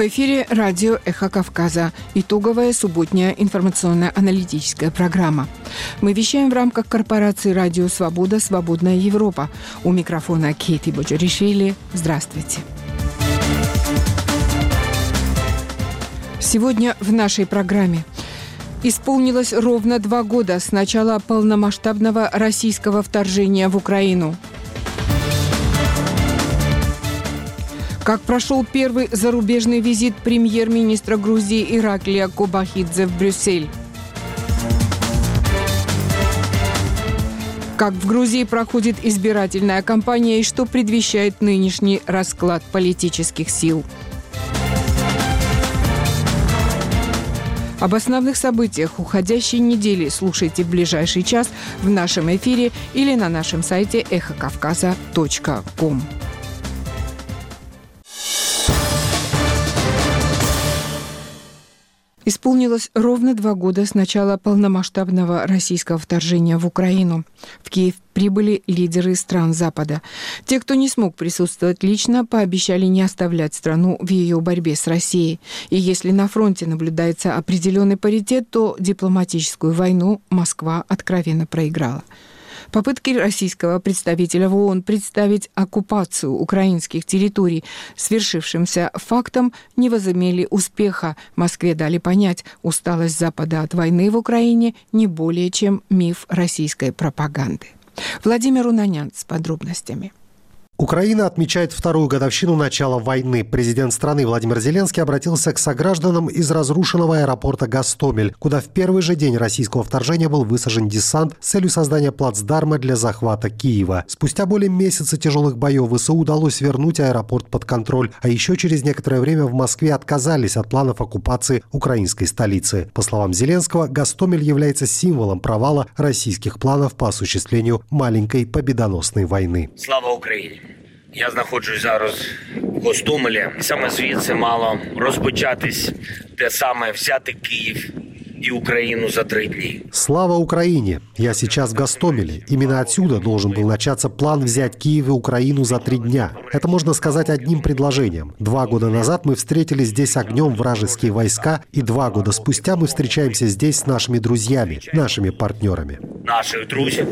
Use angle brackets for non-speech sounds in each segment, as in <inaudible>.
В эфире радио «Эхо Кавказа». Итоговая субботняя информационно-аналитическая программа. Мы вещаем в рамках корпорации «Радио Свобода. Свободная Европа». У микрофона Кейти Боджаришвили. Здравствуйте. Сегодня в нашей программе Исполнилось ровно два года с начала полномасштабного российского вторжения в Украину – Как прошел первый зарубежный визит премьер-министра Грузии Ираклия Кобахидзе в Брюссель? Как в Грузии проходит избирательная кампания и что предвещает нынешний расклад политических сил? Об основных событиях уходящей недели слушайте в ближайший час в нашем эфире или на нашем сайте эхокавказа.ком. Исполнилось ровно два года с начала полномасштабного российского вторжения в Украину. В Киев прибыли лидеры стран Запада. Те, кто не смог присутствовать лично, пообещали не оставлять страну в ее борьбе с Россией. И если на фронте наблюдается определенный паритет, то дипломатическую войну Москва откровенно проиграла. Попытки российского представителя в ООН представить оккупацию украинских территорий свершившимся фактом не возымели успеха. Москве дали понять, усталость Запада от войны в Украине не более чем миф российской пропаганды. Владимир Унанян с подробностями. Украина отмечает вторую годовщину начала войны. Президент страны Владимир Зеленский обратился к согражданам из разрушенного аэропорта Гастомель, куда в первый же день российского вторжения был высажен десант с целью создания плацдарма для захвата Киева. Спустя более месяца тяжелых боев ВСУ удалось вернуть аэропорт под контроль, а еще через некоторое время в Москве отказались от планов оккупации украинской столицы. По словам Зеленского, Гастомель является символом провала российских планов по осуществлению маленькой победоносной войны. Слава Украине! Я знаходжусь зараз в Гостомелі. Саме звідси мало розпочатись те саме взяти Київ и Украину за три дня. Слава Украине! Я сейчас в Гастомеле. Именно отсюда должен был начаться план взять Киев и Украину за три дня. Это можно сказать одним предложением. Два года назад мы встретили здесь огнем вражеские войска, и два года спустя мы встречаемся здесь с нашими друзьями, нашими партнерами. Наших друзей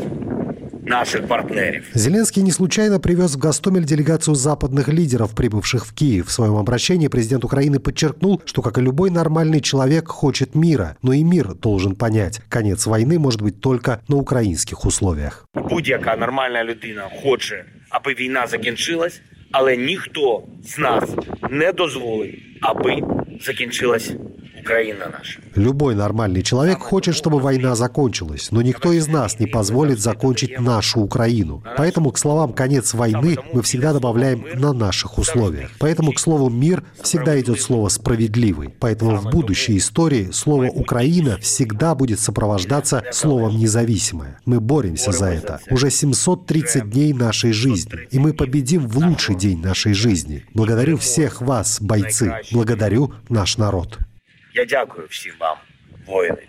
наших партнеров. Зеленский не случайно привез в Гастомель делегацию западных лидеров, прибывших в Киев. В своем обращении президент Украины подчеркнул, что, как и любой нормальный человек, хочет мира, но и мир должен понять, конец войны может быть только на украинских условиях. Будь-яка нормальна людина хоче, аби війна закінчилась, але ніхто з нас не дозволить, аби закінчилась Украина наша. Любой нормальный человек хочет, чтобы война закончилась, но никто из нас не позволит закончить нашу Украину. Поэтому к словам «конец войны» мы всегда добавляем «на наших условиях». Поэтому к слову «мир» всегда идет слово «справедливый». Поэтому в будущей истории слово «Украина» всегда будет сопровождаться словом «независимая». Мы боремся за это. Уже 730 дней нашей жизни. И мы победим в лучший день нашей жизни. Благодарю всех вас, бойцы. Благодарю наш народ. Я дякую всім вам, воїни.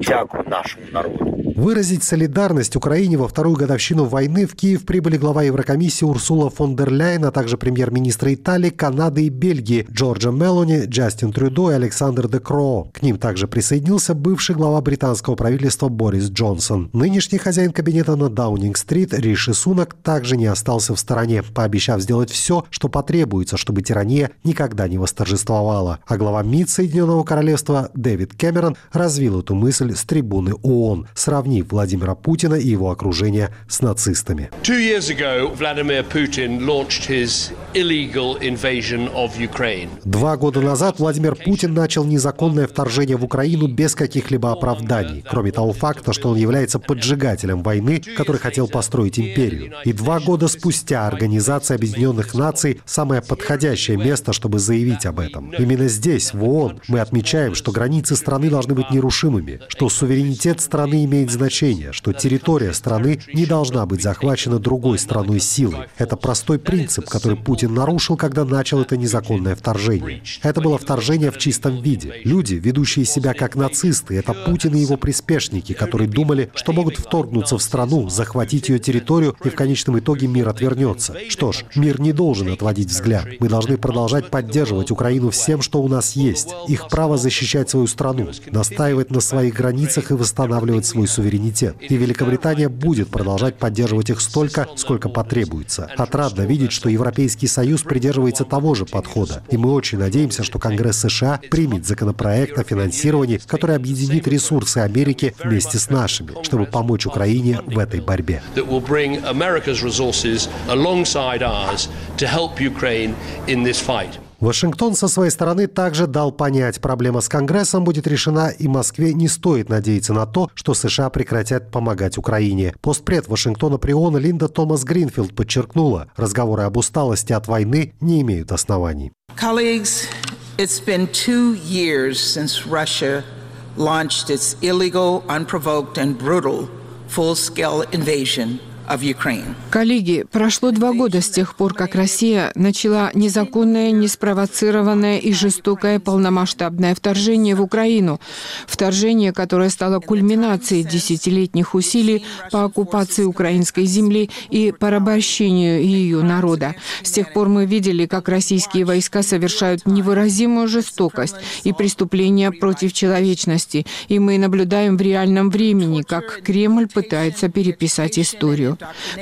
Дякую нашему народу. Выразить солидарность Украине во вторую годовщину войны в Киев прибыли глава Еврокомиссии Урсула фон дер Ляйен, а также премьер-министры Италии, Канады и Бельгии Джорджа Мелони, Джастин Трюдо и Александр де Кроо. К ним также присоединился бывший глава британского правительства Борис Джонсон. Нынешний хозяин кабинета на Даунинг-стрит Риши Сунак также не остался в стороне, пообещав сделать все, что потребуется, чтобы тирания никогда не восторжествовала. А глава МИД Соединенного Королевства Дэвид Кэмерон развил эту мысль с трибуны ООН, сравнив Владимира Путина и его окружение с нацистами. Два года назад Владимир Путин начал незаконное вторжение в Украину без каких-либо оправданий, кроме того факта, что он является поджигателем войны, который хотел построить империю. И два года спустя Организация Объединенных Наций – самое подходящее место, чтобы заявить об этом. Именно здесь, в ООН, мы отмечаем, что границы страны должны быть нерушимыми, что суверенитет страны имеет значение, что территория страны не должна быть захвачена другой страной силой. Это простой принцип, который Путин нарушил, когда начал это незаконное вторжение. Это было вторжение в чистом виде. Люди, ведущие себя как нацисты, это Путин и его приспешники, которые думали, что могут вторгнуться в страну, захватить ее территорию, и в конечном итоге мир отвернется. Что ж, мир не должен отводить взгляд. Мы должны продолжать поддерживать Украину всем, что у нас есть. Их право защищать свою страну, настаивать на своих границах и восстанавливать свой суверенитет. И Великобритания будет продолжать поддерживать их столько, сколько потребуется. Отрадно видеть, что Европейский Союз придерживается того же подхода. И мы очень надеемся, что Конгресс США примет законопроект о финансировании, который объединит ресурсы Америки вместе с нашими, чтобы помочь Украине в этой борьбе. Вашингтон со своей стороны также дал понять, проблема с Конгрессом будет решена, и Москве не стоит надеяться на то, что США прекратят помогать Украине. Постпред Вашингтона при ООН Линда Томас Гринфилд подчеркнула, разговоры об усталости от войны не имеют оснований. Colleagues, it's been two years since Russia launched its illegal, unprovoked and brutal full-scale invasion Коллеги, прошло два года с тех пор, как Россия начала незаконное, неспровоцированное и жестокое полномасштабное вторжение в Украину. Вторжение, которое стало кульминацией десятилетних усилий по оккупации украинской земли и порабощению ее народа. С тех пор мы видели, как российские войска совершают невыразимую жестокость и преступления против человечности. И мы наблюдаем в реальном времени, как Кремль пытается переписать историю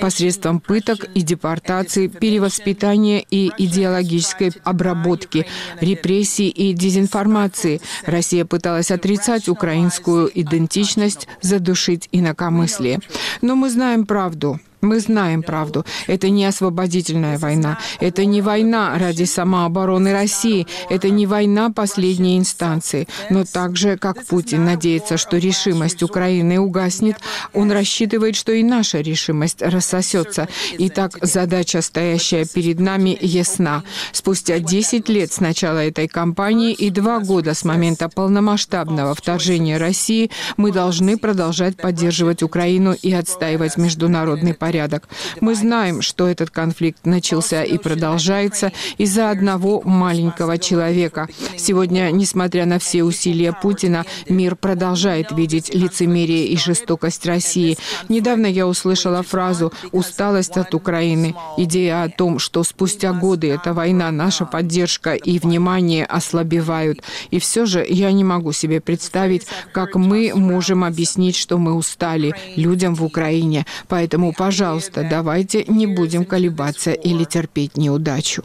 посредством пыток и депортации, перевоспитания и идеологической обработки, репрессий и дезинформации. Россия пыталась отрицать украинскую идентичность, задушить инакомыслие. Но мы знаем правду. Мы знаем правду. Это не освободительная война. Это не война ради самообороны России. Это не война последней инстанции. Но так же, как Путин надеется, что решимость Украины угаснет, он рассчитывает, что и наша решимость рассосется. Итак, задача, стоящая перед нами, ясна. Спустя 10 лет с начала этой кампании и два года с момента полномасштабного вторжения России мы должны продолжать поддерживать Украину и отстаивать международный порядок порядок. Мы знаем, что этот конфликт начался и продолжается из-за одного маленького человека. Сегодня, несмотря на все усилия Путина, мир продолжает видеть лицемерие и жестокость России. Недавно я услышала фразу «усталость от Украины». Идея о том, что спустя годы эта война, наша поддержка и внимание ослабевают. И все же я не могу себе представить, как мы можем объяснить, что мы устали людям в Украине. Поэтому, пожалуйста, Пожалуйста, давайте не будем колебаться или терпеть неудачу.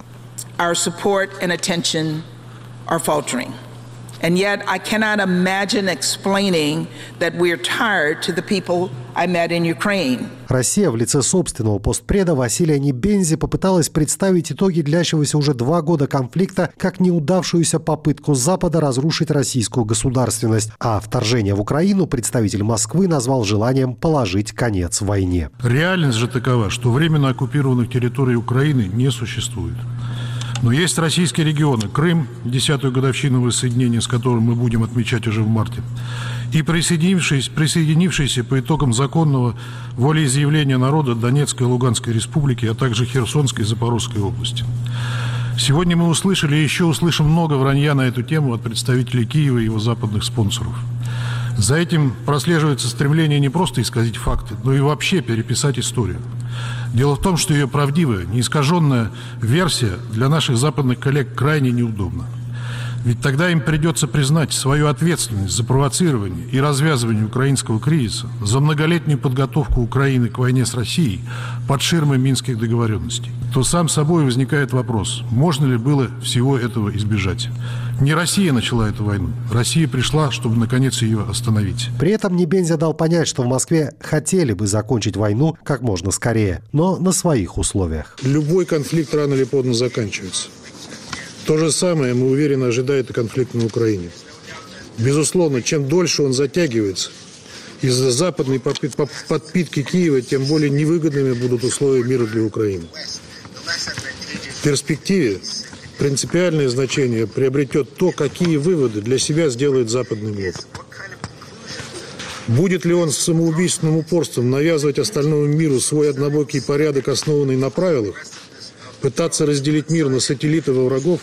Our support and attention are faltering. And yet, I cannot imagine explaining that we're tired to the people I met in Ukraine. Россия в лице собственного постпреда Василия Небензи попыталась представить итоги длящегося уже два года конфликта как неудавшуюся попытку Запада разрушить российскую государственность, а вторжение в Украину представитель Москвы назвал желанием положить конец войне. Реальность же такова, что временно оккупированных территорий Украины не существует. Но есть российские регионы. Крым, десятую годовщину воссоединения, с которым мы будем отмечать уже в марте, и присоединившиеся, присоединившиеся по итогам законного волеизъявления народа Донецкой и Луганской республики, а также Херсонской и Запорожской области. Сегодня мы услышали и еще услышим много вранья на эту тему от представителей Киева и его западных спонсоров. За этим прослеживается стремление не просто исказить факты, но и вообще переписать историю. Дело в том, что ее правдивая, неискаженная версия для наших западных коллег крайне неудобна. Ведь тогда им придется признать свою ответственность за провоцирование и развязывание украинского кризиса, за многолетнюю подготовку Украины к войне с Россией под ширмой минских договоренностей. То сам собой возникает вопрос, можно ли было всего этого избежать. Не Россия начала эту войну. Россия пришла, чтобы наконец ее остановить. При этом Небензя дал понять, что в Москве хотели бы закончить войну как можно скорее, но на своих условиях. Любой конфликт рано или поздно заканчивается. То же самое, мы уверены, ожидает и конфликт на Украине. Безусловно, чем дольше он затягивается, из-за западной подпитки Киева, тем более невыгодными будут условия мира для Украины. В перспективе принципиальное значение приобретет то, какие выводы для себя сделает западный блок. Будет ли он с самоубийственным упорством навязывать остальному миру свой однобокий порядок, основанный на правилах, пытаться разделить мир на сателлиты во врагов,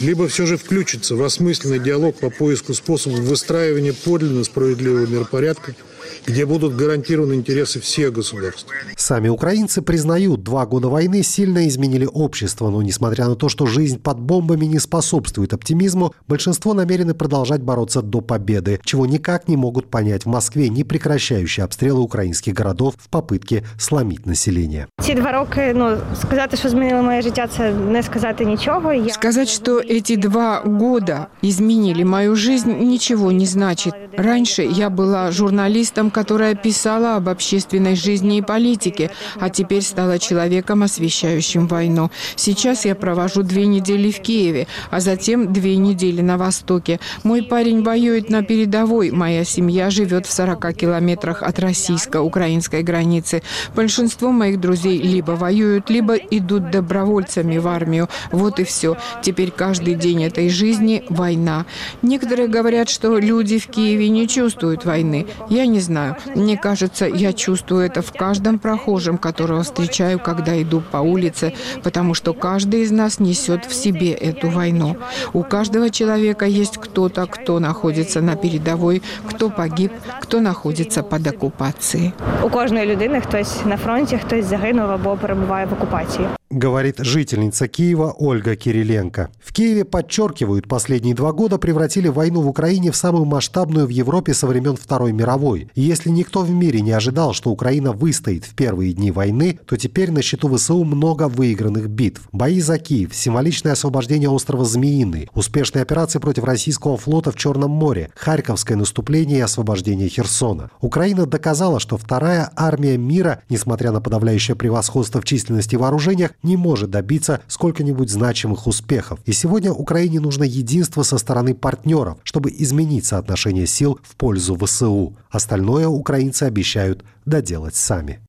либо все же включиться в осмысленный диалог по поиску способов выстраивания подлинно справедливого миропорядка – где будут гарантированы интересы всех государств. Сами украинцы признают, два года войны сильно изменили общество, но несмотря на то, что жизнь под бомбами не способствует оптимизму, большинство намерены продолжать бороться до победы, чего никак не могут понять в Москве не прекращающие обстрелы украинских городов в попытке сломить население. Ці два роки, ну сказать, что змінили моє життя, це не сказати ничего. Я... Сказать, что эти два года изменили мою жизнь, ничего не значит. Раньше я была журналистом, которая писала об общественной жизни и политике, а теперь стала человеком, освещающим войну. Сейчас я провожу две недели в Киеве, а затем две недели на Востоке. Мой парень воюет на передовой, моя семья живет в 40 километрах от российско-украинской границы. Большинство моих друзей либо воюют, либо идут добровольцами в армию. Вот и все. Теперь каждый день этой жизни – война. Некоторые говорят, что люди в Киеве не чувствуют войны. Я не знаю знаю. Мне кажется, я чувствую это в каждом прохожем, которого встречаю, когда иду по улице, потому что каждый из нас несет в себе эту войну. У каждого человека есть кто-то, кто находится на передовой, кто погиб, кто находится под оккупацией. У кожної людини хтось на фронті, хтось загинув або перебуває в окупації говорит жительница Киева Ольга Кириленко. В Киеве подчеркивают, последние два года превратили войну в Украине в самую масштабную в Европе со времен Второй мировой. И если никто в мире не ожидал, что Украина выстоит в первые дни войны, то теперь на счету ВСУ много выигранных битв. Бои за Киев, символичное освобождение острова Змеиный, успешные операции против российского флота в Черном море, Харьковское наступление и освобождение Херсона. Украина доказала, что вторая армия мира, несмотря на подавляющее превосходство в численности и вооружениях, не может добиться сколько-нибудь значимых успехов. И сегодня Украине нужно единство со стороны партнеров, чтобы изменить соотношение сил в пользу ВСУ. Остальное украинцы обещают доделать сами.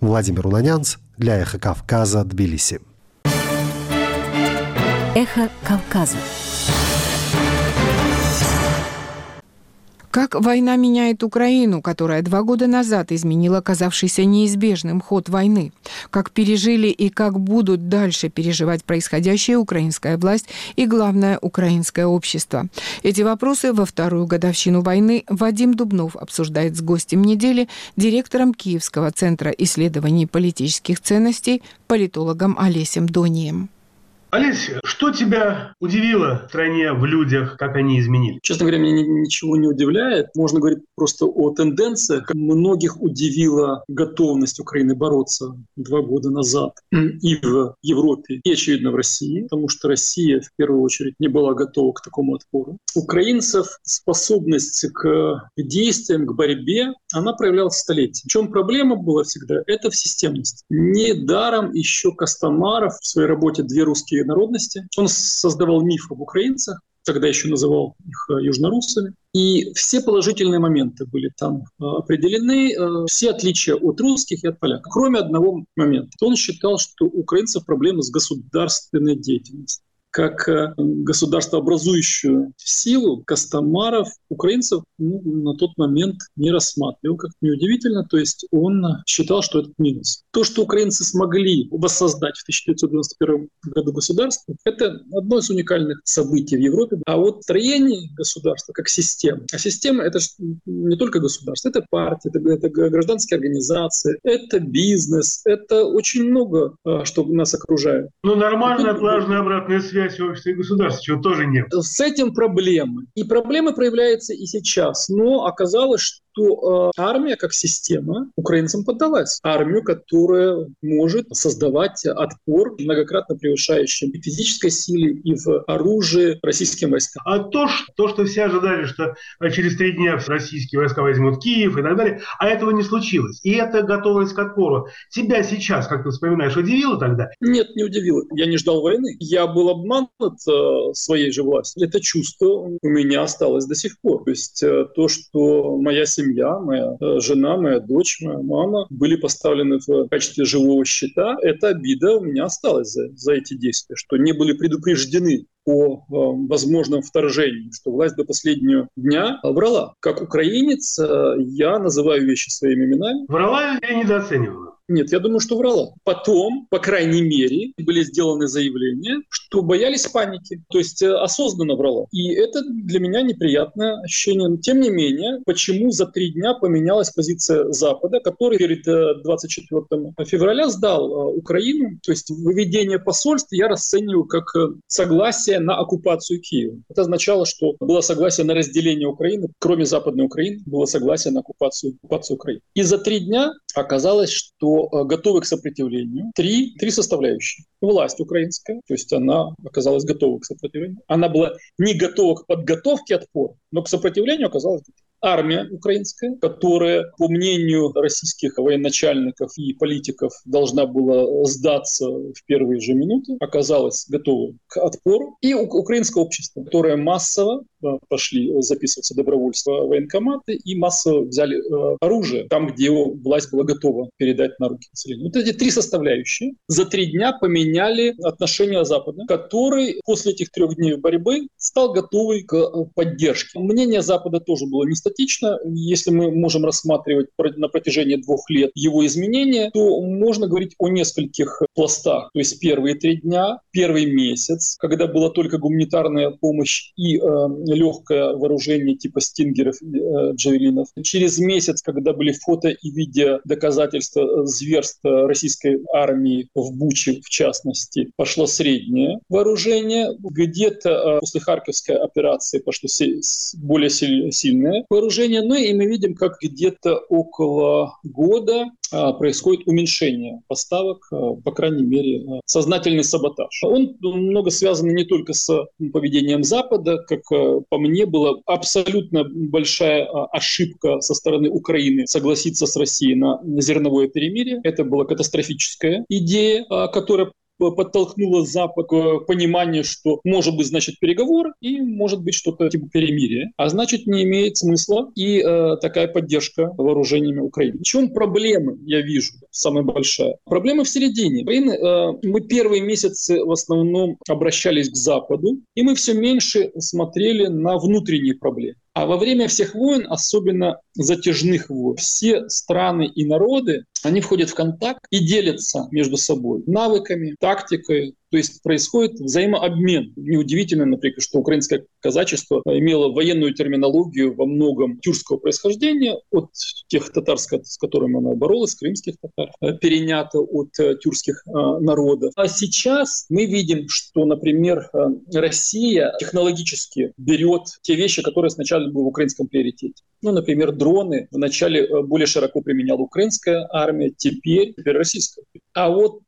Владимир Унанянц для «Эхо Кавказа», Тбилиси. «Эхо Кавказа» Как война меняет Украину, которая два года назад изменила казавшийся неизбежным ход войны? Как пережили и как будут дальше переживать происходящее украинская власть и, главное, украинское общество? Эти вопросы во вторую годовщину войны Вадим Дубнов обсуждает с гостем недели, директором Киевского центра исследований политических ценностей, политологом Олесем Донием. Олесь, что тебя удивило в стране, в людях, как они изменили? Честно говоря, меня ничего не удивляет. Можно говорить просто о тенденциях. Многих удивила готовность Украины бороться два года назад и в Европе, и, очевидно, в России, потому что Россия, в первую очередь, не была готова к такому отпору. Украинцев способность к действиям, к борьбе, она проявлялась столетиями. В чем проблема была всегда? Это в системности. Недаром еще Костомаров в своей работе «Две русские народности. Он создавал миф об украинцах, тогда еще называл их э, южноруссами. И все положительные моменты были там э, определены, э, все отличия от русских и от поляков, кроме одного момента. Он считал, что у украинцев проблемы с государственной деятельностью как э, государствообразующую силу Костомаров украинцев ну, на тот момент не рассматривал, как неудивительно, то есть он считал, что это минус. То, что украинцы смогли воссоздать в 1991 году государство, это одно из уникальных событий в Европе. А вот строение государства как система, а система — это не только государство, это партия, это, это гражданские организации, это бизнес, это очень много, э, что нас окружает. Ну, нормальная, плавная обратная связь связь общества и государства, чего тоже нет. С этим проблемы. И проблемы проявляются и сейчас. Но оказалось, что то э, армия как система украинцам поддалась. Армию, которая может создавать отпор, многократно превышающий и в физической силе, и в оружии российским войскам. А то, что, то, что все ожидали, что э, через три дня российские войска возьмут Киев и так далее, а этого не случилось. И это готовность к отпору. Тебя сейчас, как ты вспоминаешь, удивило тогда? Нет, не удивило. Я не ждал войны. Я был обманут э, своей же властью. Это чувство у меня осталось до сих пор. То есть э, то, что моя семья семья, моя э, жена, моя дочь, моя мама были поставлены в качестве живого щита. Эта обида у меня осталась за, за эти действия, что не были предупреждены о э, возможном вторжении, что власть до последнего дня врала. Как украинец э, я называю вещи своими именами. Врала или недооценивала? Нет, я думаю, что врала. Потом, по крайней мере, были сделаны заявления, что боялись паники. То есть э, осознанно врала. И это для меня неприятное ощущение. Тем не менее, почему за три дня поменялась позиция Запада, который перед 24 э, февраля сдал э, Украину. То есть выведение посольств я расцениваю как согласие на оккупацию Киева. Это означало, что было согласие на разделение Украины, кроме Западной Украины, было согласие на оккупацию, оккупацию Украины. И за три дня оказалось, что Э, готовы к сопротивлению. Три, три составляющие. Власть украинская, то есть она оказалась готова к сопротивлению. Она была не готова к подготовке отпора, но к сопротивлению оказалась готова армия украинская, которая, по мнению российских военачальников и политиков, должна была сдаться в первые же минуты, оказалась готова к отпору. И украинское общество, которое массово э, пошли записываться добровольство военкоматы и массово взяли э, оружие там, где власть была готова передать на руки населению. Вот эти три составляющие за три дня поменяли отношения Запада, который после этих трех дней борьбы стал готовый к э, поддержке. Мнение Запада тоже было не статично. Если мы можем рассматривать на протяжении двух лет его изменения, то можно говорить о нескольких пластах. То есть первые три дня, первый месяц, когда была только гуманитарная помощь и э, легкое вооружение типа стингеров, э, джавелинов. Через месяц, когда были фото и видео доказательства зверства российской армии в Буче, в частности, пошло среднее вооружение. Где-то э, после Харьковской операции пошло более сильное вооружение. Ну и мы видим, как где-то около года а, происходит уменьшение поставок, а, по крайней мере, а, сознательный саботаж. Он много связан не только с поведением Запада, как по мне была абсолютно большая ошибка со стороны Украины согласиться с Россией на зерновое перемирие. Это была катастрофическая идея, которая подтолкнуло Запад к пониманию, что может быть, значит, переговор и может быть что-то типа перемирия. А значит, не имеет смысла и э, такая поддержка вооружениями Украины. В чем проблема, я вижу, самая большая? Проблема в середине. Украины, э, мы первые месяцы в основном обращались к Западу, и мы все меньше смотрели на внутренние проблемы. А во время всех войн, особенно затяжных войн, все страны и народы, они входят в контакт и делятся между собой навыками, тактикой, то есть происходит взаимообмен. Неудивительно, например, что украинское казачество имело военную терминологию во многом тюркского происхождения от тех татар, с которыми оно боролось, крымских татар, э, перенято от э, тюркских э, народов. А сейчас мы видим, что, например, Россия технологически берет те вещи, которые сначала были в украинском приоритете. Ну, например, дроны вначале более широко применяла украинская армия, теперь, теперь российская. А вот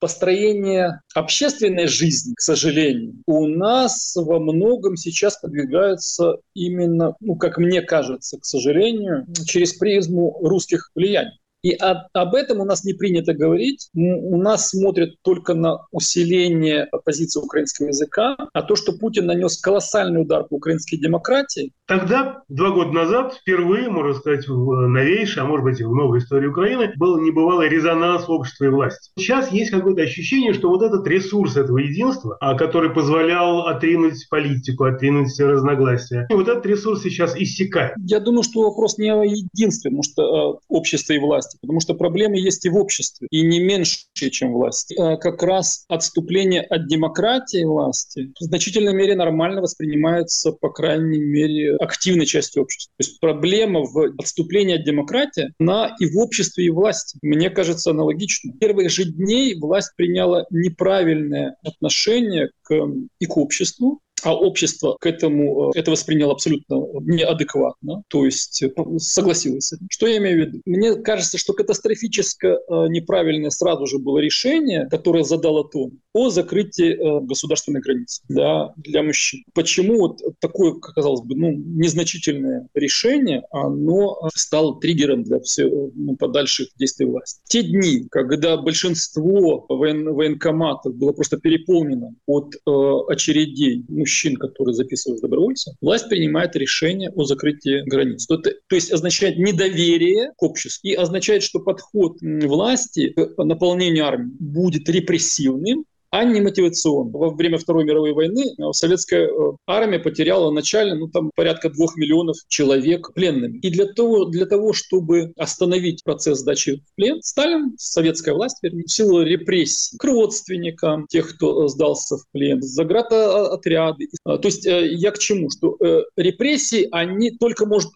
построение общественной жизни, к сожалению, у нас во многом сейчас подвигается именно, ну, как мне кажется, к сожалению, через призму русских влияний. И об, об этом у нас не принято говорить. У нас смотрят только на усиление позиции украинского языка, а то, что Путин нанес колоссальный удар по украинской демократии. Тогда, два года назад, впервые, можно сказать, в новейшей, а может быть и в новой истории Украины, был небывалый резонанс общества и власти. Сейчас есть какое-то ощущение, что вот этот ресурс этого единства, а, который позволял отринуть политику, отринуть разногласия, вот этот ресурс сейчас иссякает. Я думаю, что вопрос не о единстве, потому что э, общество и власть власти, потому что проблемы есть и в обществе, и не меньше, чем власти. А как раз отступление от демократии власти в значительной мере нормально воспринимается, по крайней мере, активной частью общества. То есть проблема в отступлении от демократии, на и в обществе, и в власти. Мне кажется, аналогично. Первых же дней власть приняла неправильное отношение к, и к обществу, а общество к этому э, это восприняло абсолютно неадекватно, то есть э, согласилось. Что я имею в виду? Мне кажется, что катастрофически э, неправильное сразу же было решение, которое задало тон о закрытии государственной границы да, для мужчин. Почему вот такое, казалось бы, ну, незначительное решение, оно стало триггером для всего ну, подальших действий власти? Те дни, когда большинство воен, военкоматов было просто переполнено от э, очередей, ну, мужчин, которые записывают добровольцев, власть принимает решение о закрытии границ. То, это, то есть означает недоверие к обществу и означает, что подход власти к наполнению армии будет репрессивным, а не мотивационно. Во время Второй мировой войны э, советская э, армия потеряла начально ну, там, порядка двух миллионов человек пленными. И для того, для того, чтобы остановить процесс сдачи в плен, Сталин, советская власть, вернее, в силу репрессий к родственникам тех, кто э, сдался в плен, заградотряды. То есть я к чему? Что репрессии, они только может,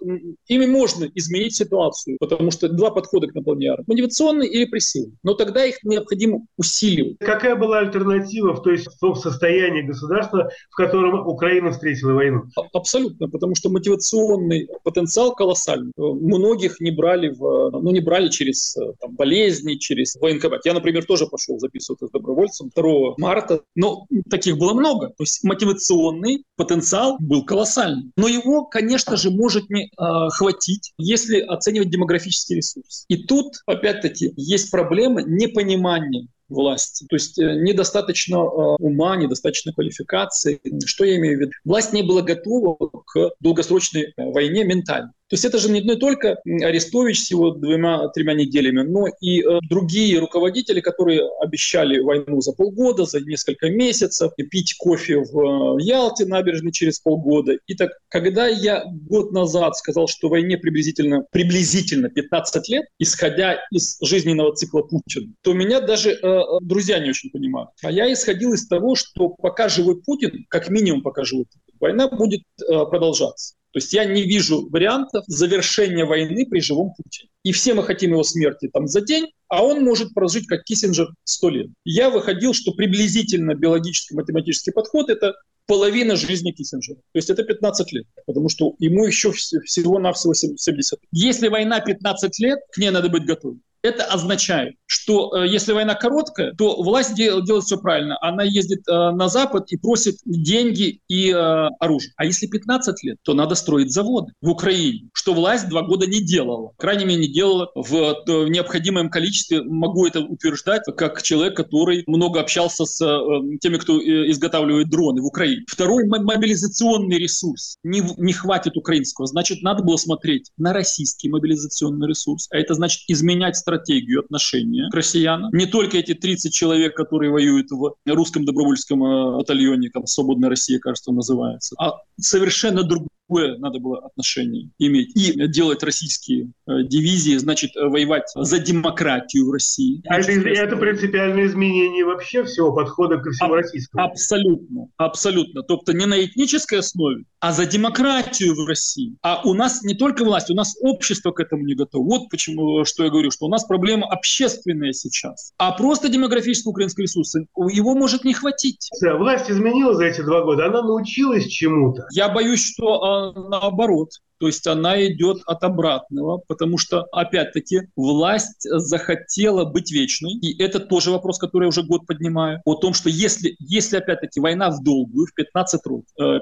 ими можно изменить ситуацию, потому что два подхода к наполнению армии. Мотивационный и репрессивный. Но тогда их необходимо усиливать. Какая была альтернатива альтернатива в, то есть, в состоянии государства, в котором Украина встретила войну? Абсолютно, потому что мотивационный потенциал колоссальный. Многих не брали, в, ну, не брали через там, болезни, через военкомат. Я, например, тоже пошел записываться добровольцем 2 марта, но таких было много. То есть мотивационный потенциал был колоссальный. Но его, конечно же, может не э, хватить, если оценивать демографический ресурс. И тут, опять-таки, есть проблема непонимания власти. То есть э, недостаточно э, ума, недостаточно квалификации. Что я имею в виду? Власть не была готова к долгосрочной э, войне ментально. То есть это же не только Арестович с его двумя-тремя неделями, но и э, другие руководители, которые обещали войну за полгода, за несколько месяцев, и пить кофе в э, Ялте набережной через полгода. И так, когда я год назад сказал, что войне приблизительно, приблизительно 15 лет, исходя из жизненного цикла Путина, то меня даже э, друзья не очень понимают. А я исходил из того, что пока живой Путин, как минимум пока живой Путин, война будет э, продолжаться. То есть я не вижу вариантов завершения войны при живом Путине. И все мы хотим его смерти там за день, а он может прожить, как Киссинджер, сто лет. Я выходил, что приблизительно биологический математический подход – это половина жизни Киссинджера. То есть это 15 лет, потому что ему еще всего-навсего 70. Если война 15 лет, к ней надо быть готовым. Это означает, что э, если война короткая, то власть дел, делает все правильно. Она ездит э, на Запад и просит деньги и э, оружие. А если 15 лет, то надо строить заводы в Украине, что власть два года не делала. Крайне мере, не делала в, в необходимом количестве. Могу это утверждать, как человек, который много общался с э, теми, кто э, изготавливает дроны в Украине. Второй мобилизационный ресурс. Не, не хватит украинского. Значит, надо было смотреть на российский мобилизационный ресурс. А это значит изменять страну стратегию отношения к россиянам. Не только эти 30 человек, которые воюют в русском добровольском э, батальоне, как «Свободная Россия», кажется, называется, а совершенно другую какое надо было отношение иметь. И делать российские э, дивизии, значит, э, воевать за демократию в России. А это, это принципиальное изменение вообще всего подхода ко всему а, российскому? Абсолютно, абсолютно. Тобто не на этнической основе, а за демократию в России. А у нас не только власть, у нас общество к этому не готово. Вот почему, что я говорю, что у нас проблема общественная сейчас. А просто демографический украинский ресурс, его может не хватить. Власть изменила за эти два года, она научилась чему-то. Я боюсь, что наоборот. То есть она идет от обратного, потому что, опять-таки, власть захотела быть вечной. И это тоже вопрос, который я уже год поднимаю. О том, что если, если опять-таки, война в долгую, в 15,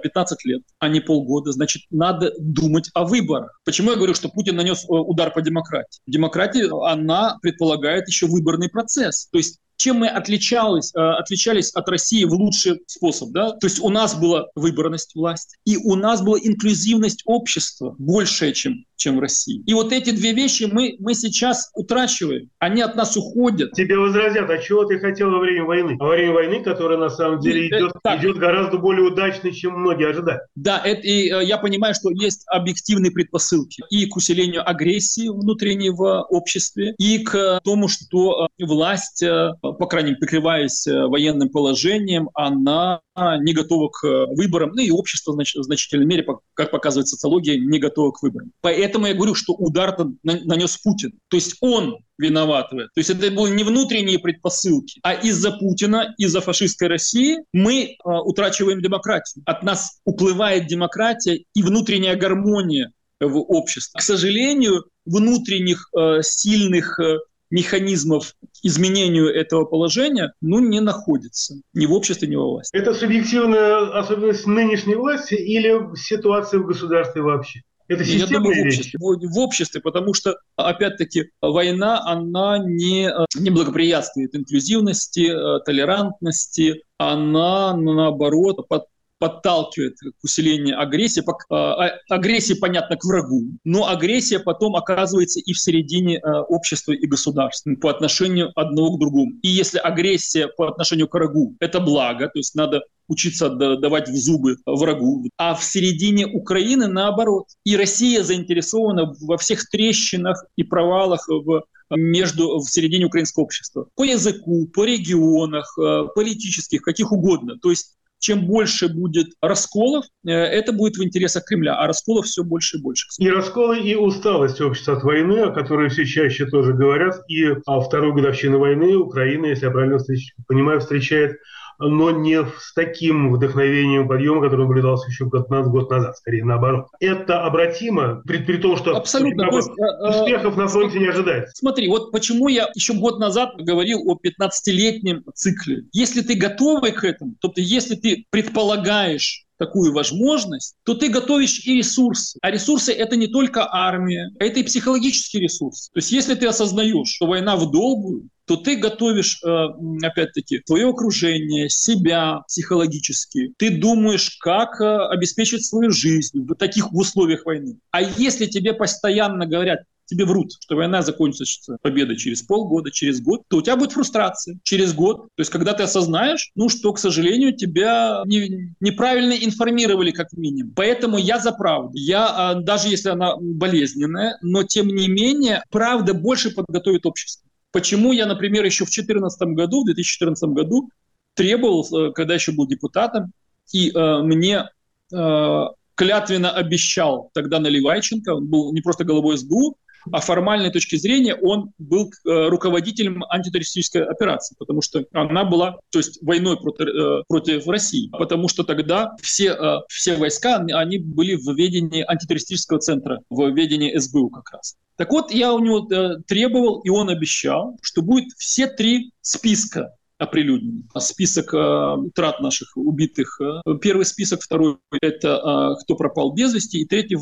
15 э, лет, а не полгода, значит, надо думать о выборах. Почему я говорю, что Путин нанес э, удар по демократии? Демократия, она предполагает еще выборный процесс. То есть чем мы отличались, э, отличались от России в лучший способ. Да? То есть у нас была выборность власти, и у нас была инклюзивность общества большая, чем чем в России. И вот эти две вещи мы, мы сейчас утрачиваем. Они от нас уходят. Тебе возразят, а чего ты хотел во время войны? Во время войны, которая на самом деле идет, идет гораздо более удачно, чем многие ожидали. Да, это, и э, я понимаю, что есть объективные предпосылки и к усилению агрессии внутренней в обществе, и к тому, что э, власть, по крайней мере, прикрываясь военным положением, она не готова к выборам, ну и общество в значительной мере, как показывает социология, не готово к выборам. Поэтому я говорю, что удар нанес Путин. То есть он виноват в этом. То есть это были не внутренние предпосылки, а из-за Путина, из-за фашистской России мы э, утрачиваем демократию. От нас уплывает демократия и внутренняя гармония в обществе. К сожалению, внутренних э, сильных э, механизмов изменению этого положения ну, не находится ни в обществе, ни во власти. Это субъективная особенность нынешней власти или ситуация в государстве вообще? Это Я думаю, в обществе, в, в обществе, потому что, опять-таки, война, она не, не благоприятствует инклюзивности, э, толерантности, она, наоборот, под, подталкивает к усилению агрессии. А, агрессия, понятно, к врагу, но агрессия потом оказывается и в середине общества и государства по отношению одного к другому. И если агрессия по отношению к врагу – это благо, то есть надо учиться давать в зубы врагу. А в середине Украины наоборот. И Россия заинтересована во всех трещинах и провалах в между в середине украинского общества. По языку, по регионах, э, политических, каких угодно. То есть чем больше будет расколов, э, это будет в интересах Кремля, а расколов все больше и больше. И расколы, и усталость общества от войны, о которой все чаще тоже говорят, и о второй годовщины войны Украина, если я правильно понимаю, встречает но не с таким вдохновением подъема, который наблюдался еще год, год назад, скорее наоборот. Это обратимо, при, при том, что Абсолютно. Есть, э, э, успехов на фронте не ожидается. Смотри, вот почему я еще год назад говорил о 15-летнем цикле. Если ты готовый к этому, то ты, если ты предполагаешь такую возможность, то ты готовишь и ресурсы. А ресурсы — это не только армия, это и психологический ресурс. То есть если ты осознаешь, что война в долгую, то ты готовишь, э, опять-таки, твое окружение, себя психологически. Ты думаешь, как э, обеспечить свою жизнь в таких условиях войны. А если тебе постоянно говорят, тебе врут, что война закончится победой через полгода, через год, то у тебя будет фрустрация через год. То есть, когда ты осознаешь, ну, что, к сожалению, тебя не, неправильно информировали как минимум. Поэтому я за правду. Я, а, даже если она болезненная, но тем не менее, правда больше подготовит общество. Почему я, например, еще в 2014 году, в 2014 году требовал, э, когда еще был депутатом, и э, мне э, клятвенно обещал тогда Наливайченко, он был не просто головой СБУ, а формальной точки зрения он был э, руководителем антитеррористической операции, потому что она была, то есть войной против, э, против России, потому что тогда все, э, все войска, они были в ведении антитеррористического центра, в ведении СБУ как раз. Так вот, я у него требовал, и он обещал, что будет все три списка оприлюднен. Список э, трат наших убитых. Э, первый список, второй – это э, кто пропал без вести, и третий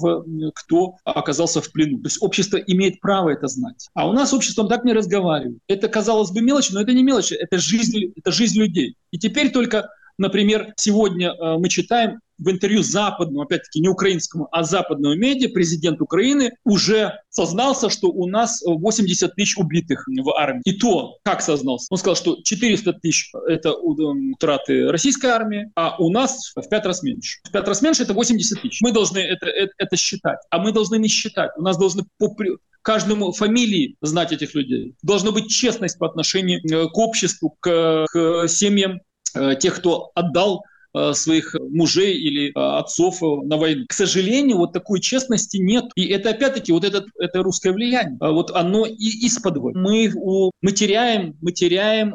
– кто оказался в плену. То есть общество имеет право это знать. А у нас общество так не разговаривает. Это, казалось бы, мелочь, но это не мелочь, это жизнь, это жизнь людей. И теперь только Например, сегодня э, мы читаем в интервью западному, опять-таки не украинскому, а западному медиа, президент Украины уже сознался, что у нас 80 тысяч убитых в армии. И то, как сознался? Он сказал, что 400 тысяч – это утраты российской армии, а у нас в пять раз меньше. В пять раз меньше – это 80 тысяч. Мы должны это, это, это считать. А мы должны не считать. У нас должны по каждому фамилии знать этих людей. Должна быть честность по отношению э, к обществу, к, к семьям Э, тех, кто отдал Э, своих мужей или э, отцов э, на войну. К сожалению, вот такой честности нет. И это опять-таки вот это, это русское влияние. Вот оно и из-под мы, мы теряем, мы теряем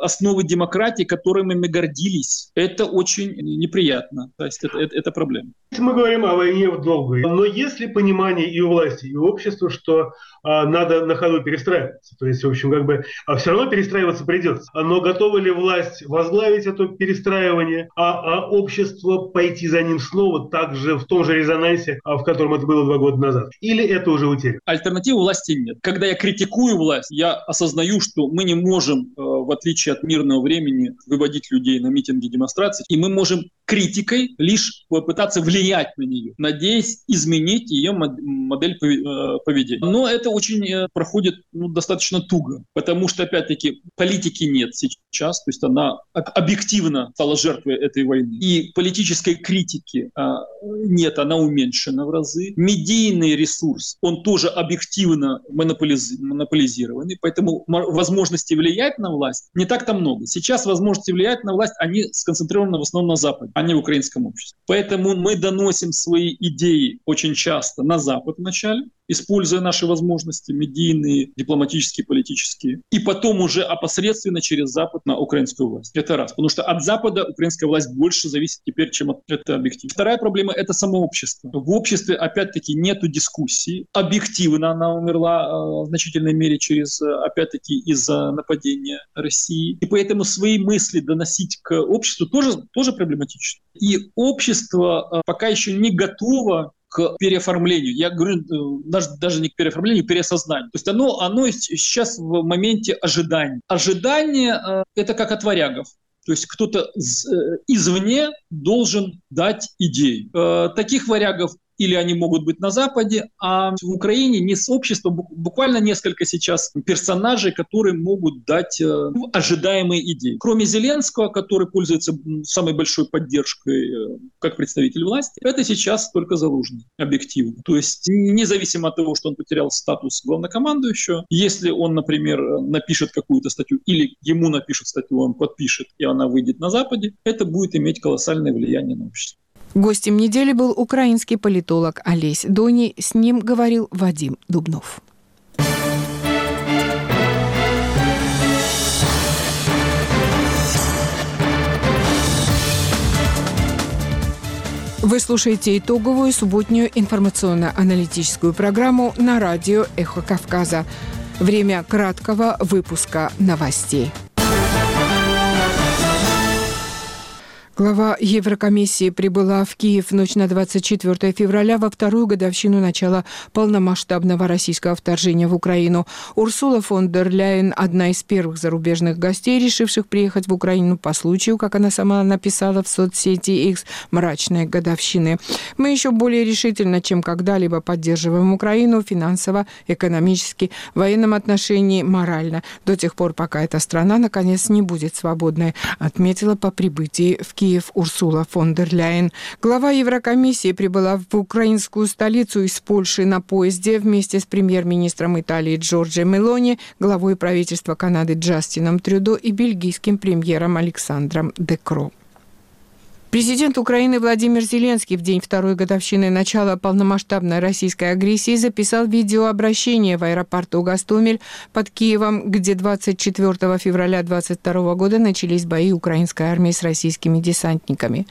основы демократии, которыми мы гордились. Это очень неприятно. То есть это, это, это проблема. Мы говорим о войне в долгую. Но есть ли понимание и у власти, и у общества, что надо на ходу перестраиваться? То есть, в общем, как бы а все равно перестраиваться придется. Но готова ли власть возглавить это перестраивание исследование, а, а общество пойти за ним снова также в том же резонансе, а, в котором это было два года назад? Или это уже утеряно? Альтернативы власти нет. Когда я критикую власть, я осознаю, что мы не можем, э, в отличие от мирного времени, выводить людей на митинги, демонстрации, и мы можем критикой лишь попытаться влиять на нее, надеясь изменить ее модель э, поведения. Но это очень э, проходит ну, достаточно туго, потому что, опять-таки, политики нет сейчас, то есть она объективно стала жертвой этой войны. И политической критики а, нет, она уменьшена в разы. Медийный ресурс, он тоже объективно монополиз... монополизированный, поэтому возможности влиять на власть не так-то много. Сейчас возможности влиять на власть, они сконцентрированы в основном на Западе а не в украинском обществе. Поэтому мы доносим свои идеи очень часто на Запад вначале, используя наши возможности медийные, дипломатические, политические, и потом уже опосредственно через Запад на украинскую власть. Это раз. Потому что от Запада украинская власть больше зависит теперь, чем от этого объектива. Вторая проблема — это само общество. В обществе, опять-таки, нету дискуссии. Объективно она умерла э, в значительной мере через, э, опять-таки, из-за нападения России. И поэтому свои мысли доносить к обществу тоже, тоже проблематично. И общество э, пока еще не готово к переоформлению. Я говорю э, даже, даже не к переоформлению, к переосознанию. То есть оно, оно сейчас в моменте ожидания. Ожидание э, это как от варягов. То есть кто-то э, извне должен дать идеи. Таких варягов или они могут быть на Западе, а в Украине не сообщество, буквально несколько сейчас персонажей, которые могут дать э, ожидаемые идеи. Кроме Зеленского, который пользуется самой большой поддержкой э, как представитель власти, это сейчас только Залужный, объективно. То есть независимо от того, что он потерял статус главнокомандующего, если он, например, напишет какую-то статью или ему напишут статью, он подпишет, и она выйдет на Западе, это будет иметь колоссальное влияние на общество. Гостем недели был украинский политолог Олесь Дони. С ним говорил Вадим Дубнов. Вы слушаете итоговую субботнюю информационно-аналитическую программу на радио «Эхо Кавказа». Время краткого выпуска новостей. Глава Еврокомиссии прибыла в Киев в ночь на 24 февраля во вторую годовщину начала полномасштабного российского вторжения в Украину. Урсула фон дер Ляйен – одна из первых зарубежных гостей, решивших приехать в Украину по случаю, как она сама написала в соцсети X, мрачной годовщины. Мы еще более решительно, чем когда-либо поддерживаем Украину финансово, экономически, в военном отношении, морально, до тех пор, пока эта страна, наконец, не будет свободной, отметила по прибытии в Киев Киев Урсула фон дер Ляйен. Глава Еврокомиссии прибыла в украинскую столицу из Польши на поезде вместе с премьер-министром Италии Джорджи Мелони, главой правительства Канады Джастином Трюдо и бельгийским премьером Александром Декро. Президент Украины Владимир Зеленский в день второй годовщины начала полномасштабной российской агрессии записал видеообращение в аэропорту Гастомель под Киевом, где 24 февраля 2022 года начались бои украинской армии с российскими десантниками.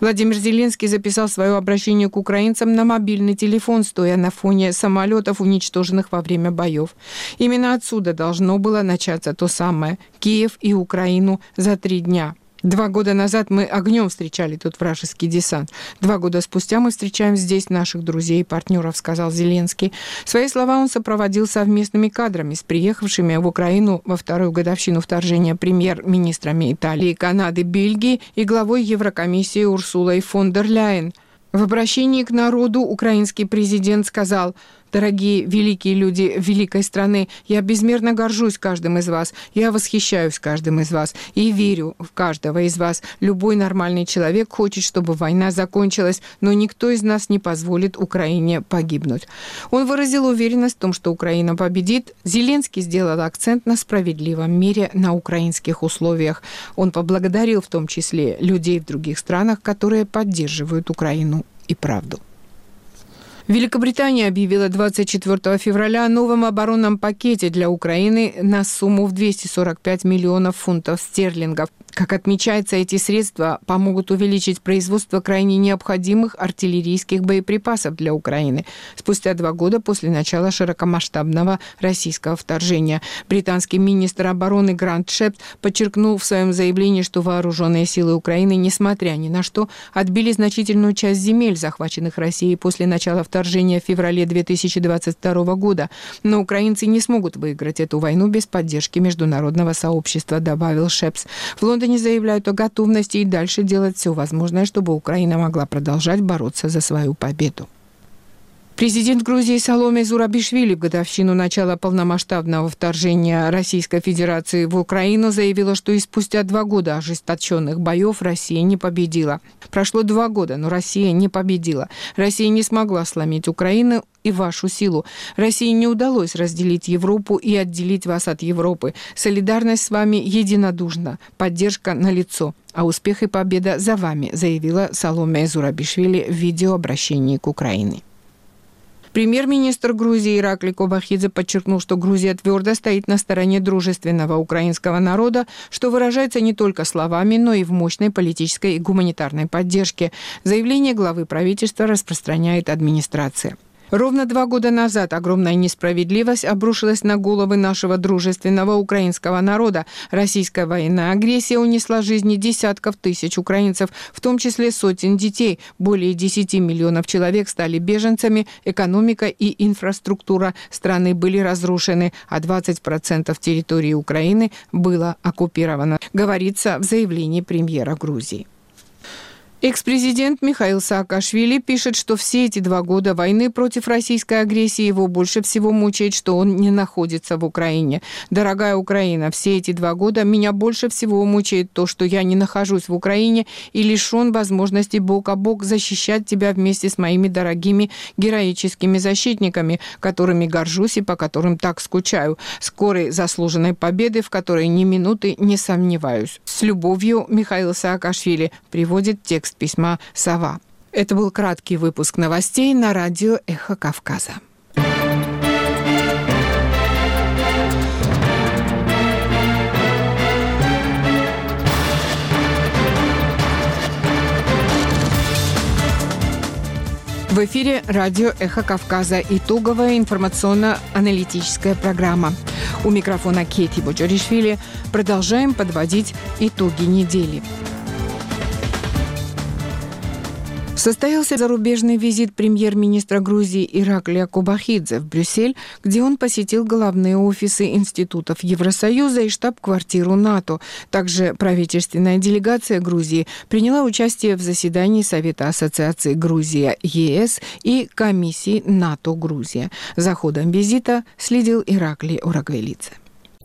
Владимир Зеленский записал свое обращение к украинцам на мобильный телефон, стоя на фоне самолетов, уничтоженных во время боев. Именно отсюда должно было начаться то самое – Киев и Украину за три дня – Два года назад мы огнем встречали тут вражеский десант. Два года спустя мы встречаем здесь наших друзей и партнеров, сказал Зеленский. Свои слова он сопроводил совместными кадрами с приехавшими в Украину во вторую годовщину вторжения премьер-министрами Италии, Канады, Бельгии и главой Еврокомиссии Урсулой фон дер Ляйен. В обращении к народу украинский президент сказал – Дорогие великие люди великой страны, я безмерно горжусь каждым из вас, я восхищаюсь каждым из вас и верю в каждого из вас. Любой нормальный человек хочет, чтобы война закончилась, но никто из нас не позволит Украине погибнуть. Он выразил уверенность в том, что Украина победит. Зеленский сделал акцент на справедливом мире на украинских условиях. Он поблагодарил в том числе людей в других странах, которые поддерживают Украину и правду. Великобритания объявила 24 февраля о новом оборонном пакете для Украины на сумму в 245 миллионов фунтов стерлингов. Как отмечается, эти средства помогут увеличить производство крайне необходимых артиллерийских боеприпасов для Украины спустя два года после начала широкомасштабного российского вторжения. Британский министр обороны Грант Шепт подчеркнул в своем заявлении, что вооруженные силы Украины, несмотря ни на что, отбили значительную часть земель, захваченных Россией после начала вторжения в феврале 2022 года. Но украинцы не смогут выиграть эту войну без поддержки международного сообщества, добавил Шепс. В Лондоне заявляют о готовности и дальше делать все возможное, чтобы Украина могла продолжать бороться за свою победу. Президент Грузии Саломе Зурабишвили в годовщину начала полномасштабного вторжения Российской Федерации в Украину заявила, что и спустя два года ожесточенных боев Россия не победила. Прошло два года, но Россия не победила. Россия не смогла сломить Украину и вашу силу. России не удалось разделить Европу и отделить вас от Европы. Солидарность с вами единодушна, поддержка на лицо. А успех и победа за вами, заявила Саломе Зурабишвили в видеообращении к Украине. Премьер-министр Грузии Иракли Кобахидзе подчеркнул, что Грузия твердо стоит на стороне дружественного украинского народа, что выражается не только словами, но и в мощной политической и гуманитарной поддержке. Заявление главы правительства распространяет администрация. Ровно два года назад огромная несправедливость обрушилась на головы нашего дружественного украинского народа. Российская военная агрессия унесла жизни десятков тысяч украинцев, в том числе сотен детей. Более 10 миллионов человек стали беженцами, экономика и инфраструктура страны были разрушены, а 20% территории Украины было оккупировано, говорится в заявлении премьера Грузии. Экс-президент Михаил Саакашвили пишет, что все эти два года войны против российской агрессии его больше всего мучает, что он не находится в Украине. Дорогая Украина, все эти два года меня больше всего мучает то, что я не нахожусь в Украине и лишен возможности бок о бок защищать тебя вместе с моими дорогими героическими защитниками, которыми горжусь и по которым так скучаю. Скорой заслуженной победы, в которой ни минуты не сомневаюсь. С любовью Михаил Саакашвили приводит текст текст письма «Сова». Это был краткий выпуск новостей на радио «Эхо Кавказа». В эфире радио «Эхо Кавказа» итоговая информационно-аналитическая программа. У микрофона Кети Боджоришвили продолжаем подводить итоги недели. Состоялся зарубежный визит премьер-министра Грузии Ираклия Кубахидзе в Брюссель, где он посетил главные офисы институтов Евросоюза и штаб-квартиру НАТО. Также правительственная делегация Грузии приняла участие в заседании Совета Ассоциации Грузия-ЕС и комиссии НАТО-Грузия. За ходом визита следил Ираклий Урагвелице.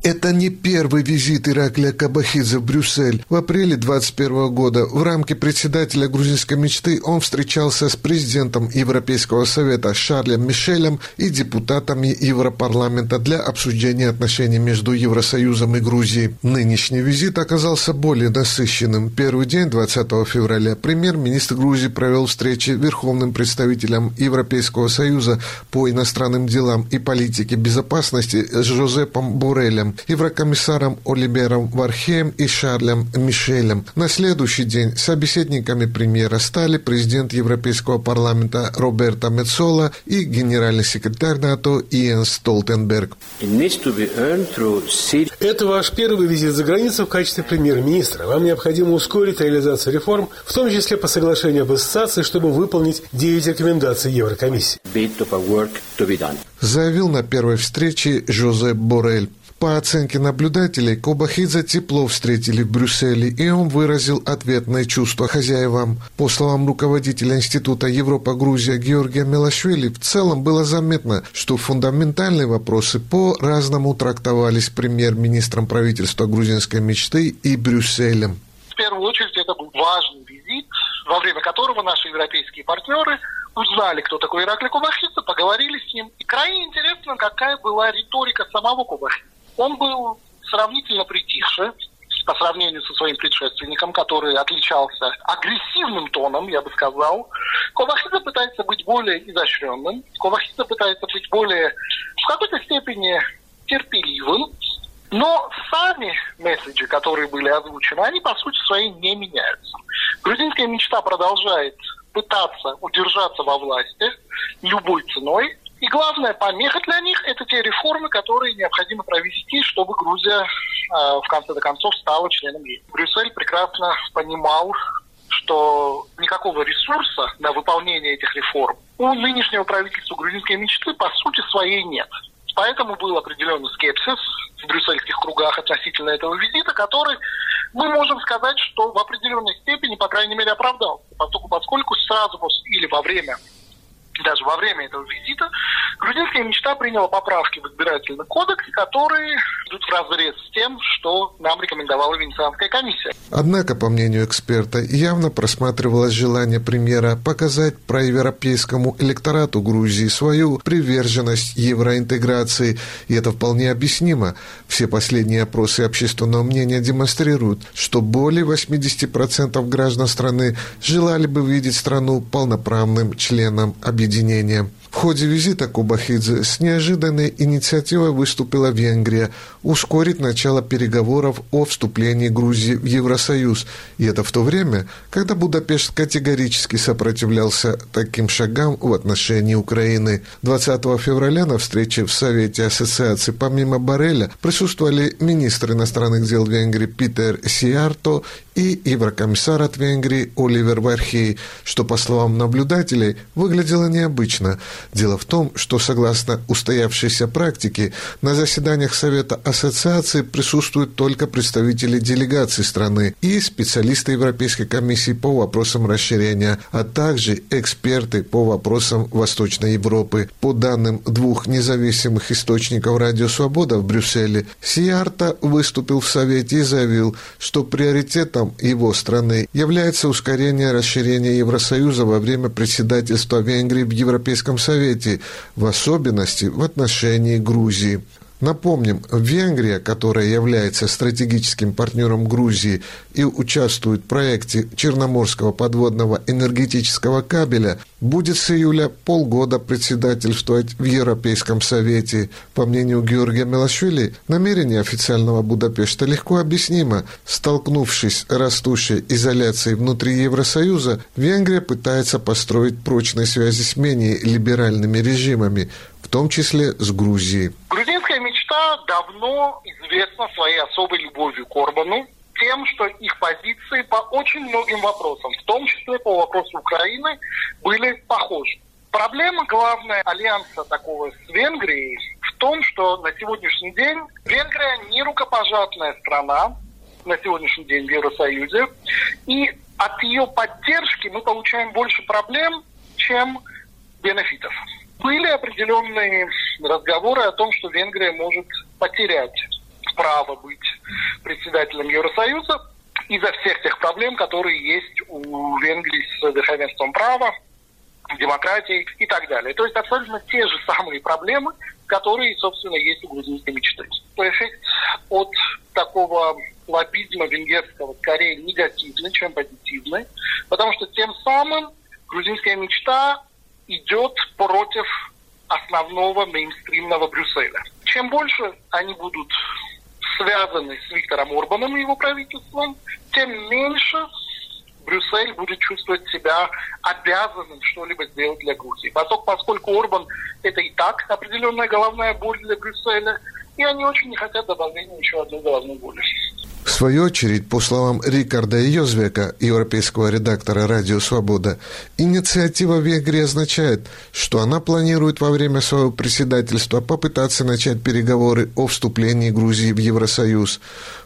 Это не первый визит Ираклия Кабахидзе в Брюссель. В апреле 2021 года в рамке председателя грузинской мечты он встречался с президентом Европейского совета Шарлем Мишелем и депутатами Европарламента для обсуждения отношений между Евросоюзом и Грузией. Нынешний визит оказался более насыщенным. Первый день, 20 февраля, премьер-министр Грузии провел встречи верховным представителем Европейского союза по иностранным делам и политике безопасности с Жозепом Борелем еврокомиссаром Оливером Вархеем и Шарлем Мишелем. На следующий день собеседниками премьера стали президент Европейского парламента Роберто Мецола и генеральный секретарь НАТО Иэн Столтенберг. Это ваш первый визит за границу в качестве премьер-министра. Вам необходимо ускорить реализацию реформ, в том числе по соглашению об ассоциации, чтобы выполнить 9 рекомендаций Еврокомиссии. Заявил на первой встрече Жозеп Борель. По оценке наблюдателей, Кобахидзе тепло встретили в Брюсселе, и он выразил ответное чувство хозяевам. По словам руководителя Института Европа-Грузия Георгия Мелашвили, в целом было заметно, что фундаментальные вопросы по-разному трактовались премьер-министром правительства грузинской мечты и Брюсселем. В первую очередь это был важный визит, во время которого наши европейские партнеры узнали, кто такой Ираклий Кубахидзе, поговорили с ним. И крайне интересно, какая была риторика самого Кубахидзе он был сравнительно притихший по сравнению со своим предшественником, который отличался агрессивным тоном, я бы сказал. Ковахидзе пытается быть более изощренным, Ковахидзе пытается быть более, в какой-то степени, терпеливым, но сами месседжи, которые были озвучены, они по сути своей не меняются. Грузинская мечта продолжает пытаться удержаться во власти любой ценой, и главная помеха для них – это те реформы, которые необходимо провести, чтобы Грузия э, в конце концов стала членом ЕС. Брюссель прекрасно понимал, что никакого ресурса на выполнение этих реформ у нынешнего правительства грузинской мечты по сути своей нет. Поэтому был определенный скепсис в брюссельских кругах относительно этого визита, который мы можем сказать, что в определенной степени, по крайней мере, оправдался. Поскольку, поскольку сразу или во время даже во время этого визита, грузинская мечта приняла поправки в избирательный кодекс, которые идут в разрез с тем, что нам рекомендовала Венецианская комиссия. Однако, по мнению эксперта, явно просматривалось желание премьера показать проевропейскому электорату Грузии свою приверженность евроинтеграции, и это вполне объяснимо. Все последние опросы общественного мнения демонстрируют, что более 80% граждан страны желали бы видеть страну полноправным членом объединения объединения. В ходе визита Кубахидзе с неожиданной инициативой выступила Венгрия ускорить начало переговоров о вступлении Грузии в Евросоюз. И это в то время, когда Будапешт категорически сопротивлялся таким шагам в отношении Украины. 20 февраля на встрече в Совете Ассоциации помимо Бареля присутствовали министр иностранных дел Венгрии Питер Сиарто и еврокомиссар от Венгрии Оливер Вархей, что, по словам наблюдателей, выглядело необычно. Дело в том, что, согласно устоявшейся практике, на заседаниях Совета Ассоциации присутствуют только представители делегаций страны и специалисты Европейской комиссии по вопросам расширения, а также эксперты по вопросам Восточной Европы. По данным двух независимых источников «Радио Свобода» в Брюсселе, Сиарта выступил в Совете и заявил, что приоритетом его страны является ускорение расширения Евросоюза во время председательства Венгрии в Европейском Совете, в особенности в отношении Грузии. Напомним, Венгрия, которая является стратегическим партнером Грузии и участвует в проекте Черноморского подводного энергетического кабеля, будет с июля полгода председательствовать в Европейском Совете. По мнению Георгия Мелашвили, намерение официального Будапешта легко объяснимо. Столкнувшись с растущей изоляцией внутри Евросоюза, Венгрия пытается построить прочные связи с менее либеральными режимами, в том числе с Грузией. Грузинская мечта давно известна своей особой любовью к Орбану, тем, что их позиции по очень многим вопросам, в том числе по вопросу Украины, были похожи. Проблема главная альянса такого с Венгрией в том, что на сегодняшний день Венгрия не рукопожатная страна, на сегодняшний день в Евросоюзе, и от ее поддержки мы получаем больше проблем, чем бенефитов были определенные разговоры о том, что Венгрия может потерять право быть председателем Евросоюза из-за всех тех проблем, которые есть у Венгрии с верховенством права, демократией и так далее. То есть абсолютно те же самые проблемы, которые, собственно, есть у грузинской мечты. Эффект от такого лоббизма венгерского скорее негативный, чем позитивный, потому что тем самым грузинская мечта идет против основного мейнстримного Брюсселя. Чем больше они будут связаны с Виктором Орбаном и его правительством, тем меньше Брюссель будет чувствовать себя обязанным что-либо сделать для Грузии. Поскольку, поскольку Орбан это и так определенная головная боль для Брюсселя, и они очень не хотят добавления еще одной головной боли. В свою очередь, по словам Рикарда Йозвека, европейского редактора «Радио Свобода», инициатива Венгрии означает, что она планирует во время своего председательства попытаться начать переговоры о вступлении Грузии в Евросоюз.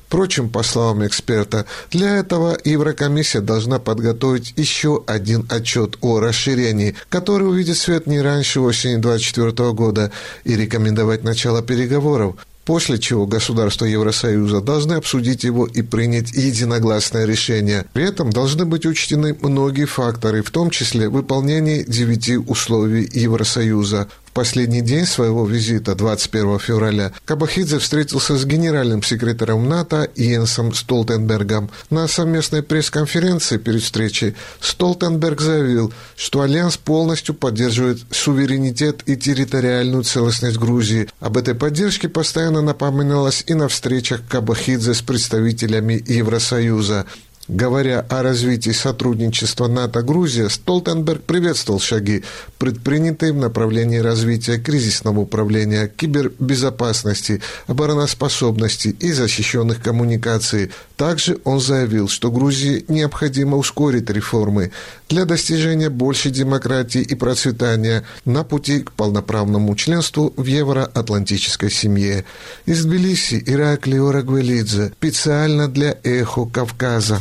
Впрочем, по словам эксперта, для этого Еврокомиссия должна подготовить еще один отчет о расширении, который увидит свет не раньше осени 2024 года, и рекомендовать начало переговоров после чего государства Евросоюза должны обсудить его и принять единогласное решение. При этом должны быть учтены многие факторы, в том числе выполнение девяти условий Евросоюза последний день своего визита, 21 февраля, Кабахидзе встретился с генеральным секретарем НАТО Йенсом Столтенбергом. На совместной пресс-конференции перед встречей Столтенберг заявил, что Альянс полностью поддерживает суверенитет и территориальную целостность Грузии. Об этой поддержке постоянно напоминалось и на встречах Кабахидзе с представителями Евросоюза. Говоря о развитии сотрудничества НАТО-Грузия, Столтенберг приветствовал шаги, предпринятые в направлении развития кризисного управления, кибербезопасности, обороноспособности и защищенных коммуникаций. Также он заявил, что Грузии необходимо ускорить реформы для достижения большей демократии и процветания на пути к полноправному членству в евроатлантической семье. Из Тбилиси Ираклио Рагвелидзе специально для «Эхо Кавказа».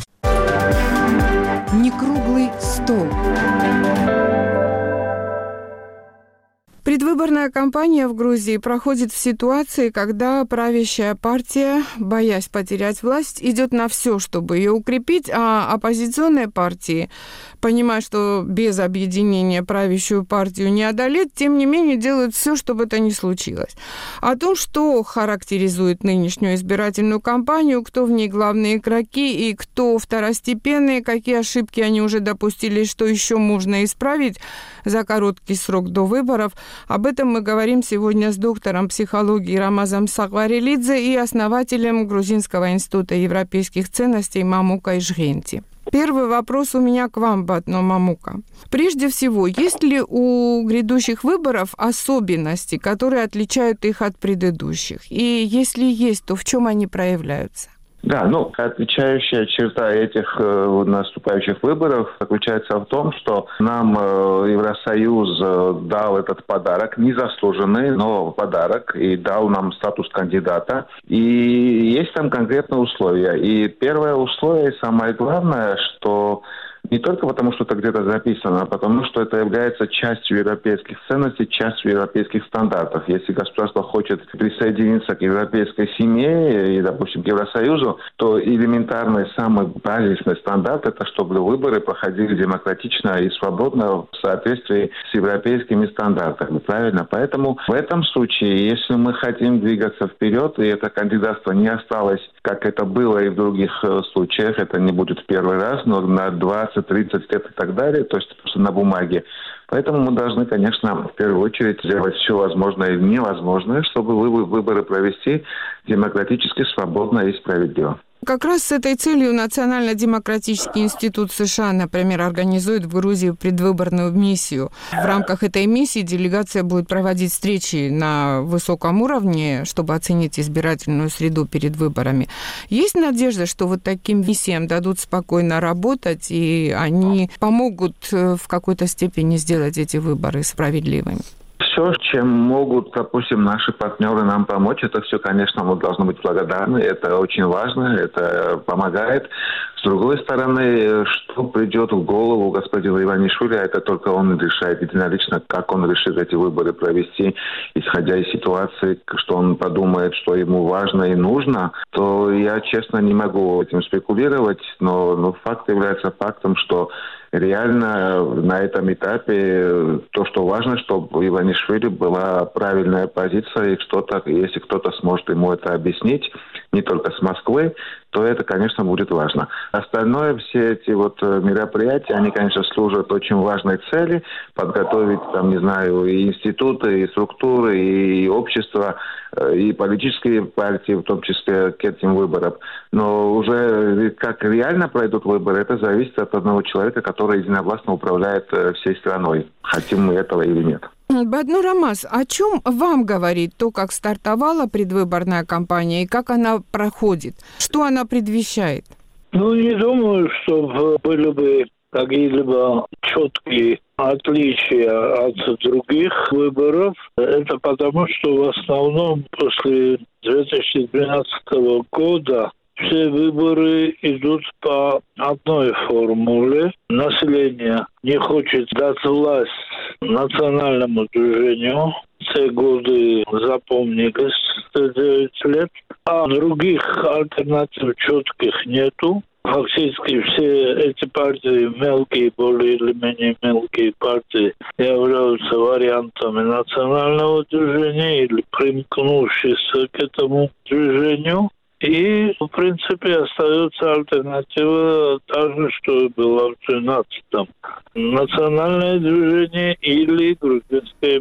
Предвыборная кампания в Грузии проходит в ситуации, когда правящая партия, боясь потерять власть, идет на все, чтобы ее укрепить, а оппозиционные партии, понимая, что без объединения правящую партию не одолеть, тем не менее делают все, чтобы это не случилось. О том, что характеризует нынешнюю избирательную кампанию, кто в ней главные игроки и кто второстепенные, какие ошибки они уже допустили, что еще можно исправить за короткий срок до выборов – об этом мы говорим сегодня с доктором психологии Рамазом Сагварелидзе и основателем Грузинского института европейских ценностей Мамука Ижгенти. Первый вопрос у меня к вам, Батно Мамука. Прежде всего, есть ли у грядущих выборов особенности, которые отличают их от предыдущих? И если есть, то в чем они проявляются? Да, ну, отличающая черта этих э, наступающих выборов заключается в том, что нам э, Евросоюз э, дал этот подарок, незаслуженный, но подарок, и дал нам статус кандидата. И есть там конкретные условия. И первое условие, самое главное, что не только потому, что это где-то записано, а потому что это является частью европейских ценностей, частью европейских стандартов. Если государство хочет присоединиться к европейской семье и, допустим, к Евросоюзу, то элементарный, самый базисный стандарт – это чтобы выборы проходили демократично и свободно в соответствии с европейскими стандартами. Правильно? Поэтому в этом случае, если мы хотим двигаться вперед, и это кандидатство не осталось, как это было и в других э, случаях, это не будет в первый раз, но на 20 20-30 лет и так далее, то есть просто на бумаге. Поэтому мы должны, конечно, в первую очередь сделать все возможное и невозможное, чтобы выборы провести демократически, свободно и справедливо. Как раз с этой целью Национально-демократический институт США, например, организует в Грузии предвыборную миссию. В рамках этой миссии делегация будет проводить встречи на высоком уровне, чтобы оценить избирательную среду перед выборами. Есть надежда, что вот таким миссиям дадут спокойно работать, и они помогут э, в какой-то степени сделать эти выборы справедливыми? Все, чем могут, допустим, наши партнеры нам помочь, это все, конечно, мы должны быть благодарны. Это очень важно, это помогает. С другой стороны, что придет в голову господина Иванишвили, это только он решает единолично, как он решит эти выборы провести, исходя из ситуации, что он подумает, что ему важно и нужно, то я, честно, не могу этим спекулировать, но, но факт является фактом, что реально на этом этапе то, что важно, чтобы у Иванишвили была правильная позиция, и кто-то, если кто-то сможет ему это объяснить, не только с Москвы, то это, конечно, будет важно. Остальное, все эти вот э, мероприятия, они, конечно, служат очень важной цели, подготовить, там, не знаю, и институты, и структуры, и общество, э, и политические партии, в том числе к этим выборам. Но уже как реально пройдут выборы, это зависит от одного человека, который единовластно управляет э, всей страной, хотим мы этого или нет. Бадну Рамаз, о чем вам говорит то, как стартовала предвыборная кампания и как она проходит? Что она предвещает? Ну, не думаю, что были бы какие-либо четкие отличия от других выборов. Это потому, что в основном после 2012 года все выборы идут по одной формуле. Население не хочет дать власть национальному движению. Все годы запомнились 9 лет. А других альтернатив четких нету. Фактически все эти партии, мелкие, более или менее мелкие партии, являются вариантами национального движения или примкнувшись к этому движению. И, в принципе, остается альтернатива та же, что и была в 13-м. Национальное движение или грузинская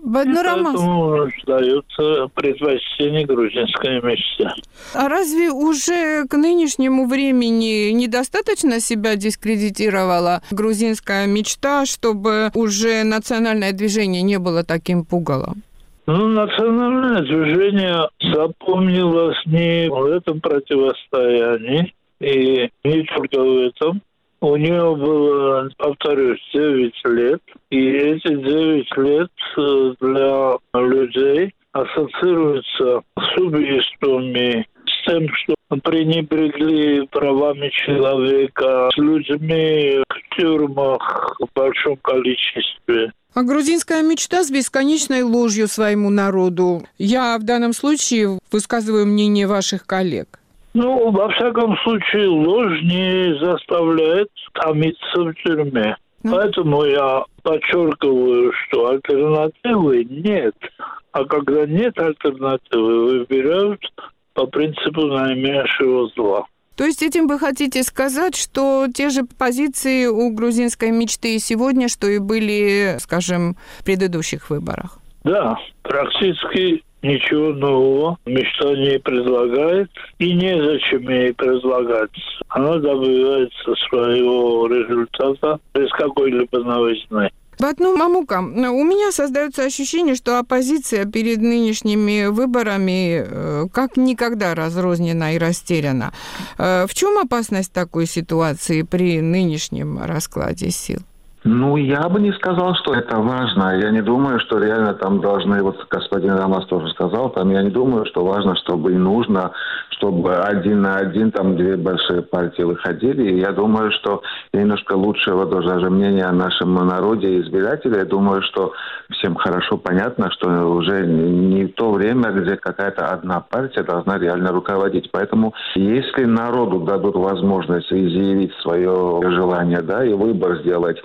мечта. Баднурамас. Поэтому дается предпочтение грузинской мечте. А разве уже к нынешнему времени недостаточно себя дискредитировала грузинская мечта, чтобы уже национальное движение не было таким пугалом? Ну, национальное движение запомнилось не в этом противостоянии, и не только в этом. У нее было, повторюсь, 9 лет, и эти 9 лет э, для людей ассоциируются с убийствами, с тем, что пренебрегли правами человека, с людьми, к тюрьмах в большом количестве. А грузинская мечта с бесконечной ложью своему народу. Я в данном случае высказываю мнение ваших коллег. Ну, во всяком случае, ложь не заставляет томиться в тюрьме. Ну. Поэтому я подчеркиваю, что альтернативы нет. А когда нет альтернативы, выбирают по принципу наименьшего зла. То есть этим вы хотите сказать, что те же позиции у грузинской мечты и сегодня, что и были, скажем, в предыдущих выборах? Да, практически ничего нового мечта не предлагает и незачем ей предлагать. Она добивается своего результата без какой-либо новизны. Батну Мамука, у меня создается ощущение, что оппозиция перед нынешними выборами э, как никогда разрознена и растеряна. Э, в чем опасность такой ситуации при нынешнем раскладе сил? Ну, я бы не сказал, что это важно. Я не думаю, что реально там должны, вот господин Рамас тоже сказал, там я не думаю, что важно, чтобы и нужно, чтобы один на один там две большие партии выходили. И я думаю, что немножко лучшего даже мнения о нашем народе и избирателей. Я думаю, что всем хорошо понятно, что уже не то время, где какая-то одна партия должна реально руководить. Поэтому если народу дадут возможность изъявить свое желание, да, и выбор сделать,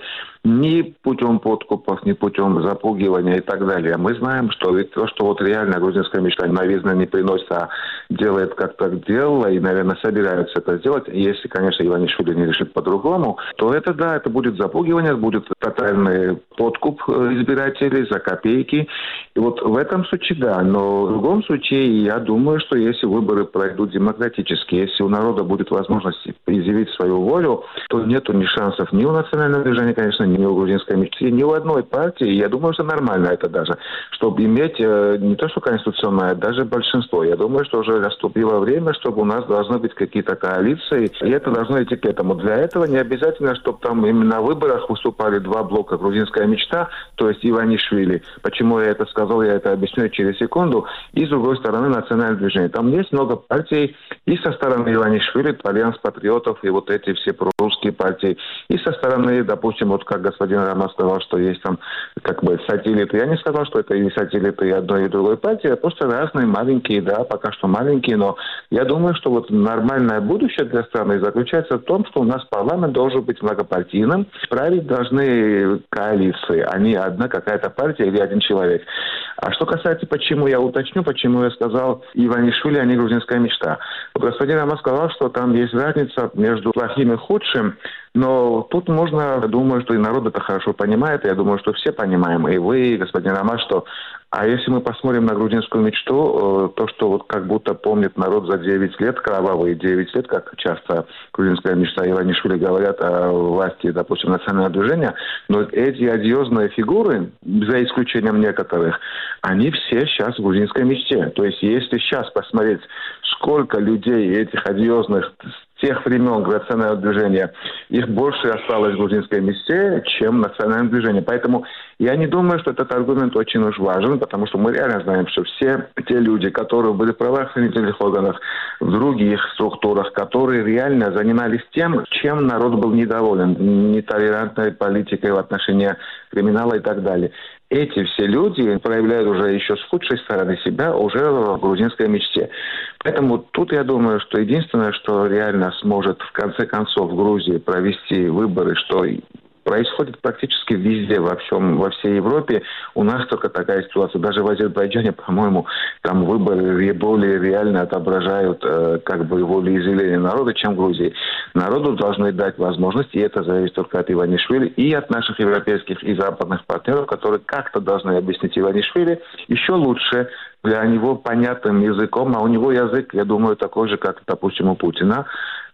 ни путем подкупов, ни путем запугивания и так далее. Мы знаем, что ведь то, что вот реально грузинская мечта новизна не приносит, а делает как так делала и, наверное, собираются это сделать, если, конечно, Иванишвили не решит по-другому, то это, да, это будет запугивание, будет тотальный подкуп э, избирателей за копейки. И вот в этом случае, да, но в другом случае, я думаю, что если выборы пройдут демократически, если у народа будет возможность изъявить свою волю, то нету ни шансов ни у национального движения, конечно, ни у грузинской мечты, ни у одной партии. Я думаю, что нормально это даже, чтобы иметь э, не то, что конституционное, а даже большинство. Я думаю, что уже наступило время, чтобы у нас должны быть какие-то коалиции, и это должно идти к этому. Для этого не обязательно, чтобы там именно на выборах выступали два блока «Грузинская мечта», то есть Иванишвили. Почему я это сказал, я это объясню через секунду. И с другой стороны национальное движение. Там есть много партий и со стороны Иванишвили, Альянс патриотов и вот эти все прорусские партии, и со стороны, допустим, вот как господин Роман сказал, что есть там как бы сателлиты. Я не сказал, что это и сателлиты и одной, и другой партии, а просто разные маленькие, да, пока что маленькие, но я думаю, что вот нормальное будущее для страны заключается в том, что у нас парламент должен быть многопартийным, править должны коалиции, а не одна какая-то партия или один человек. А что касается, почему я уточню, почему я сказал Иванишвили, а не грузинская мечта. Вот господин Роман сказал, что там есть разница между плохим и худшим, но тут можно, думаю, что и народ это хорошо понимает, я думаю, что все понимаем, и вы, и господин Роман, что а если мы посмотрим на грузинскую мечту, э, то, что вот как будто помнит народ за 9 лет, кровавые 9 лет, как часто грузинская мечта Иванишвили говорят о власти, допустим, национального движения, но эти одиозные фигуры, за исключением некоторых, они все сейчас в грузинской мечте. То есть если сейчас посмотреть, сколько людей этих одиозных тех времен национального движения, их больше осталось в грузинской месте, чем национальное движение. Поэтому я не думаю, что этот аргумент очень уж важен, потому что мы реально знаем, что все те люди, которые были в правоохранительных органах, в других структурах, которые реально занимались тем, чем народ был недоволен, нетолерантной политикой в отношении криминала и так далее эти все люди проявляют уже еще с худшей стороны себя уже в грузинской мечте. Поэтому тут я думаю, что единственное, что реально сможет в конце концов в Грузии провести выборы, что происходит практически везде, во всем, во всей Европе. У нас только такая ситуация. Даже в Азербайджане, по-моему, там выборы более реально отображают э, как бы волеизъявление народа, чем в Грузии. Народу должны дать возможность, и это зависит только от Иванишвили и от наших европейских и западных партнеров, которые как-то должны объяснить Иванишвили еще лучше, для него понятным языком, а у него язык, я думаю, такой же, как, допустим, у Путина,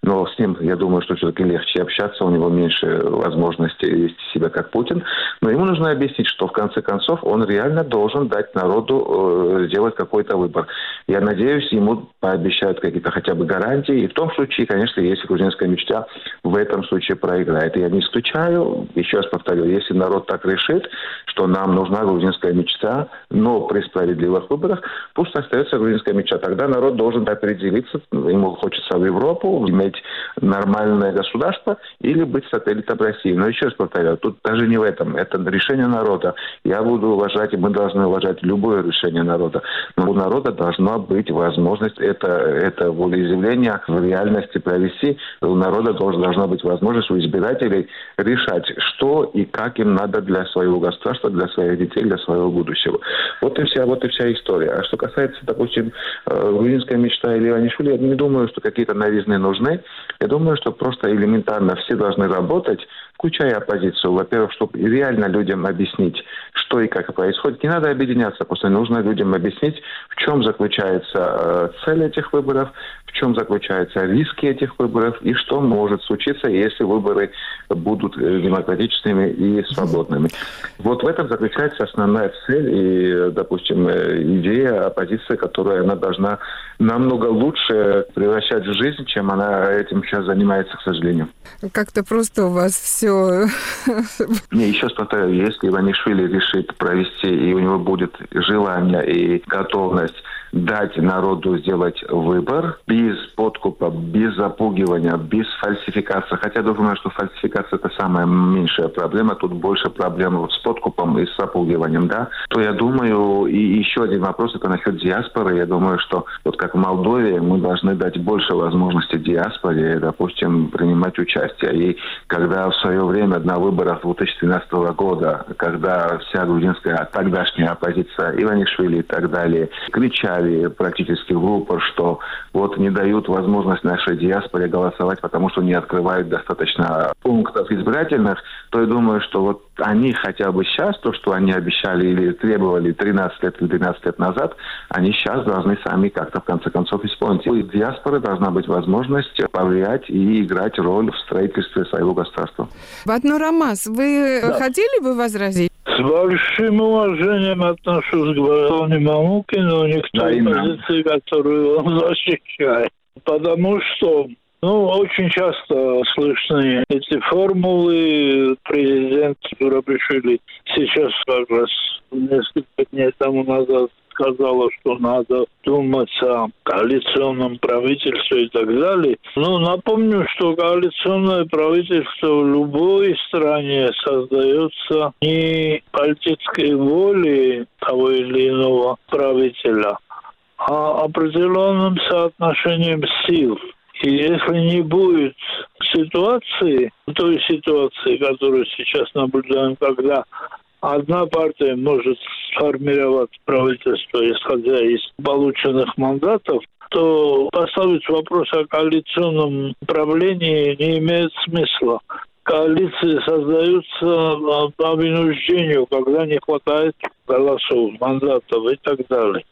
но с ним, я думаю, что все-таки легче общаться, у него меньше возможности вести себя как Путин. Но ему нужно объяснить, что в конце концов он реально должен дать народу э, сделать какой-то выбор. Я надеюсь, ему пообещают какие-то хотя бы гарантии. И в том случае, конечно, если грузинская мечта в этом случае проиграет. Я не исключаю, еще раз повторю, если народ так решит, что нам нужна грузинская мечта, но при справедливых выборах, пусть остается грузинская мечта. Тогда народ должен определиться, ему хочется в Европу, иметь иметь нормальное государство или быть сателлитом России. Но еще раз повторяю, тут даже не в этом. Это решение народа. Я буду уважать, и мы должны уважать любое решение народа. Но у народа должна быть возможность это, это волеизъявление в реальности провести. У народа должна быть возможность у избирателей решать, что и как им надо для своего государства, для своих детей, для своего будущего. Вот и вся, вот и вся история. А что касается, допустим, э, грузинской мечта или Иванишвили, я не думаю, что какие-то новизны нужны. Я думаю, что просто элементарно все должны работать, включая оппозицию. Во-первых, чтобы реально людям объяснить, что и как происходит. Не надо объединяться, просто нужно людям объяснить, в чем заключается э, цель этих выборов, в чем заключаются риски этих выборов и что может случиться, если выборы будут э, демократичными и свободными. Вот в этом заключается основная цель и, допустим, э, идея оппозиции, которая она должна намного лучше превращать в жизнь, чем она этим сейчас занимается, к сожалению. Как-то просто у вас все... <laughs> Не, еще повторяю, если Иванишвили решит провести, и у него будет желание и готовность дать народу сделать выбор без подкупа, без запугивания, без фальсификации. Хотя я думаю, что фальсификация это самая меньшая проблема. Тут больше проблем с подкупом и с запугиванием, да. То я думаю, и еще один вопрос, это насчет диаспоры. Я думаю, что вот как в Молдове мы должны дать больше возможностей диаспоре, допустим, принимать участие. И когда в свое время на выборах 2013 года, когда вся грузинская тогдашняя оппозиция Иванишвили и так далее кричали сказали практически в упор, что вот не дают возможность нашей диаспоре голосовать, потому что не открывают достаточно пунктов избирательных, то я думаю, что вот они хотя бы сейчас, то, что они обещали или требовали 13 лет или 12 лет назад, они сейчас должны сами как-то в конце концов исполнить. У диаспоры должна быть возможность повлиять и играть роль в строительстве своего государства. Батну Рамас, вы да. хотели бы возразить? С большим уважением отношусь к Бароне Мамукину, не к той да, позиции, которую он защищает. Потому что ну, очень часто слышны эти формулы. Президент Рабишвили сейчас как раз несколько дней тому назад сказала, что надо думать о коалиционном правительстве и так далее. Ну, напомню, что коалиционное правительство в любой стране создается не политической волей того или иного правителя, а определенным соотношением сил. И если не будет ситуации, той ситуации, которую сейчас наблюдаем, когда одна партия может сформировать правительство, исходя из полученных мандатов, то поставить вопрос о коалиционном правлении не имеет смысла. Коалиции создаются по вынуждению, когда не хватает голосов, мандатов и так далее.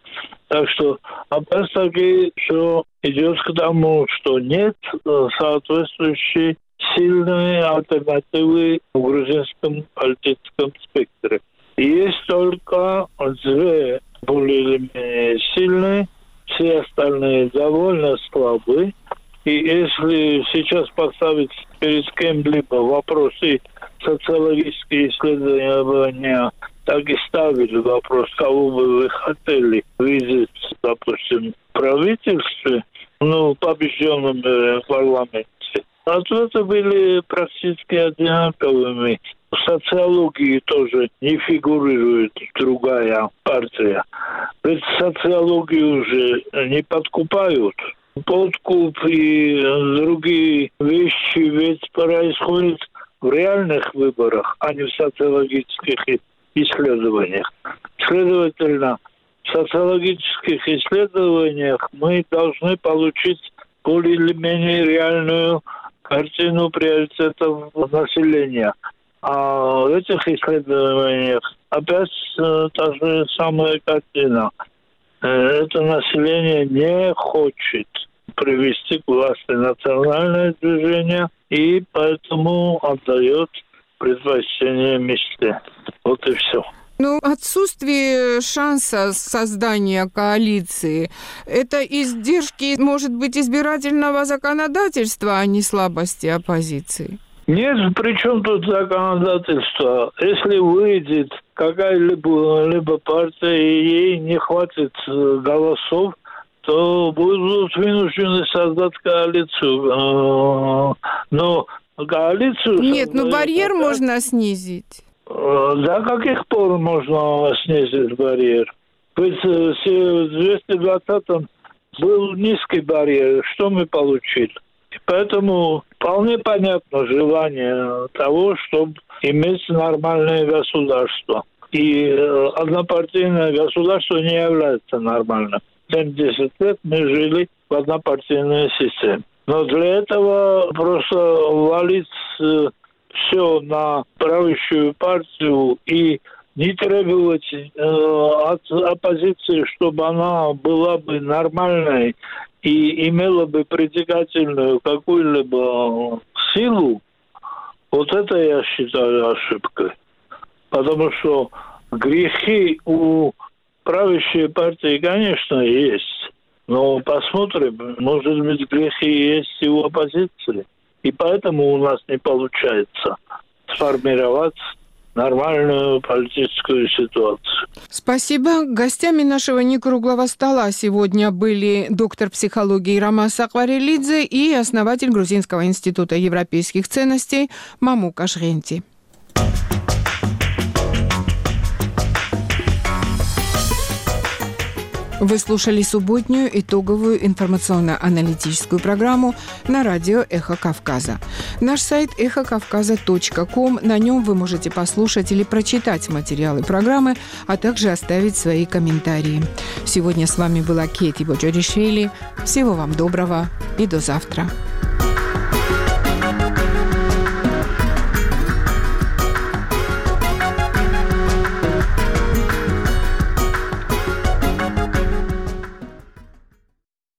Так что вопрос таки, что идет к тому, что нет э, соответствующей сильные альтернативы в грузинском политическом спектре. Есть только две более или менее сильные, все остальные довольно слабые. И если сейчас поставить перед кем-либо вопросы социологические исследования, так и ставили вопрос, кого бы вы хотели видеть, допустим, в правительстве, ну, побежденном э, парламенте, Ответы были практически одинаковыми. В социологии тоже не фигурирует другая партия. Ведь социологии уже не подкупают. Подкуп и другие вещи ведь происходят в реальных выборах, а не в социологических исследованиях. Следовательно, в социологических исследованиях мы должны получить более или менее реальную картину приоритетов населения. А в этих исследованиях опять э, та же самая картина. Э, это население не хочет привести к власти национальное движение и поэтому отдает предпочтение мечте. Вот и все. Ну, отсутствие шанса создания коалиции – это издержки, может быть, избирательного законодательства, а не слабости оппозиции? Нет, при чем тут законодательство? Если выйдет какая-либо либо партия, и ей не хватит э, голосов, то будут вынуждены создать коалицию. Э, но коалицию... Нет, ну барьер пока... можно снизить. Э, до каких пор можно снизить барьер? Ведь в 220-м был низкий барьер. Что мы получили? Поэтому вполне понятно желание того, чтобы иметь нормальное государство. И э, однопартийное государство не является нормальным. 70 лет мы жили в однопартийной системе. Но для этого просто валить э, все на правящую партию и не требовать э, от оппозиции, чтобы она была бы нормальной и имела бы притягательную какую-либо силу, вот это я считаю ошибкой. Потому что грехи у правящей партии, конечно, есть. Но посмотрим, может быть, грехи есть и у оппозиции. И поэтому у нас не получается сформировать нормальную политическую ситуацию. Спасибо. Гостями нашего некруглого стола сегодня были доктор психологии Рамас Акварелидзе и основатель Грузинского института европейских ценностей Мамука Шренти. Вы слушали субботнюю итоговую информационно-аналитическую программу на радио «Эхо Кавказа». Наш сайт эхокавказа.ком. На нем вы можете послушать или прочитать материалы программы, а также оставить свои комментарии. Сегодня с вами была Кети Боджоришвили. Всего вам доброго и до завтра.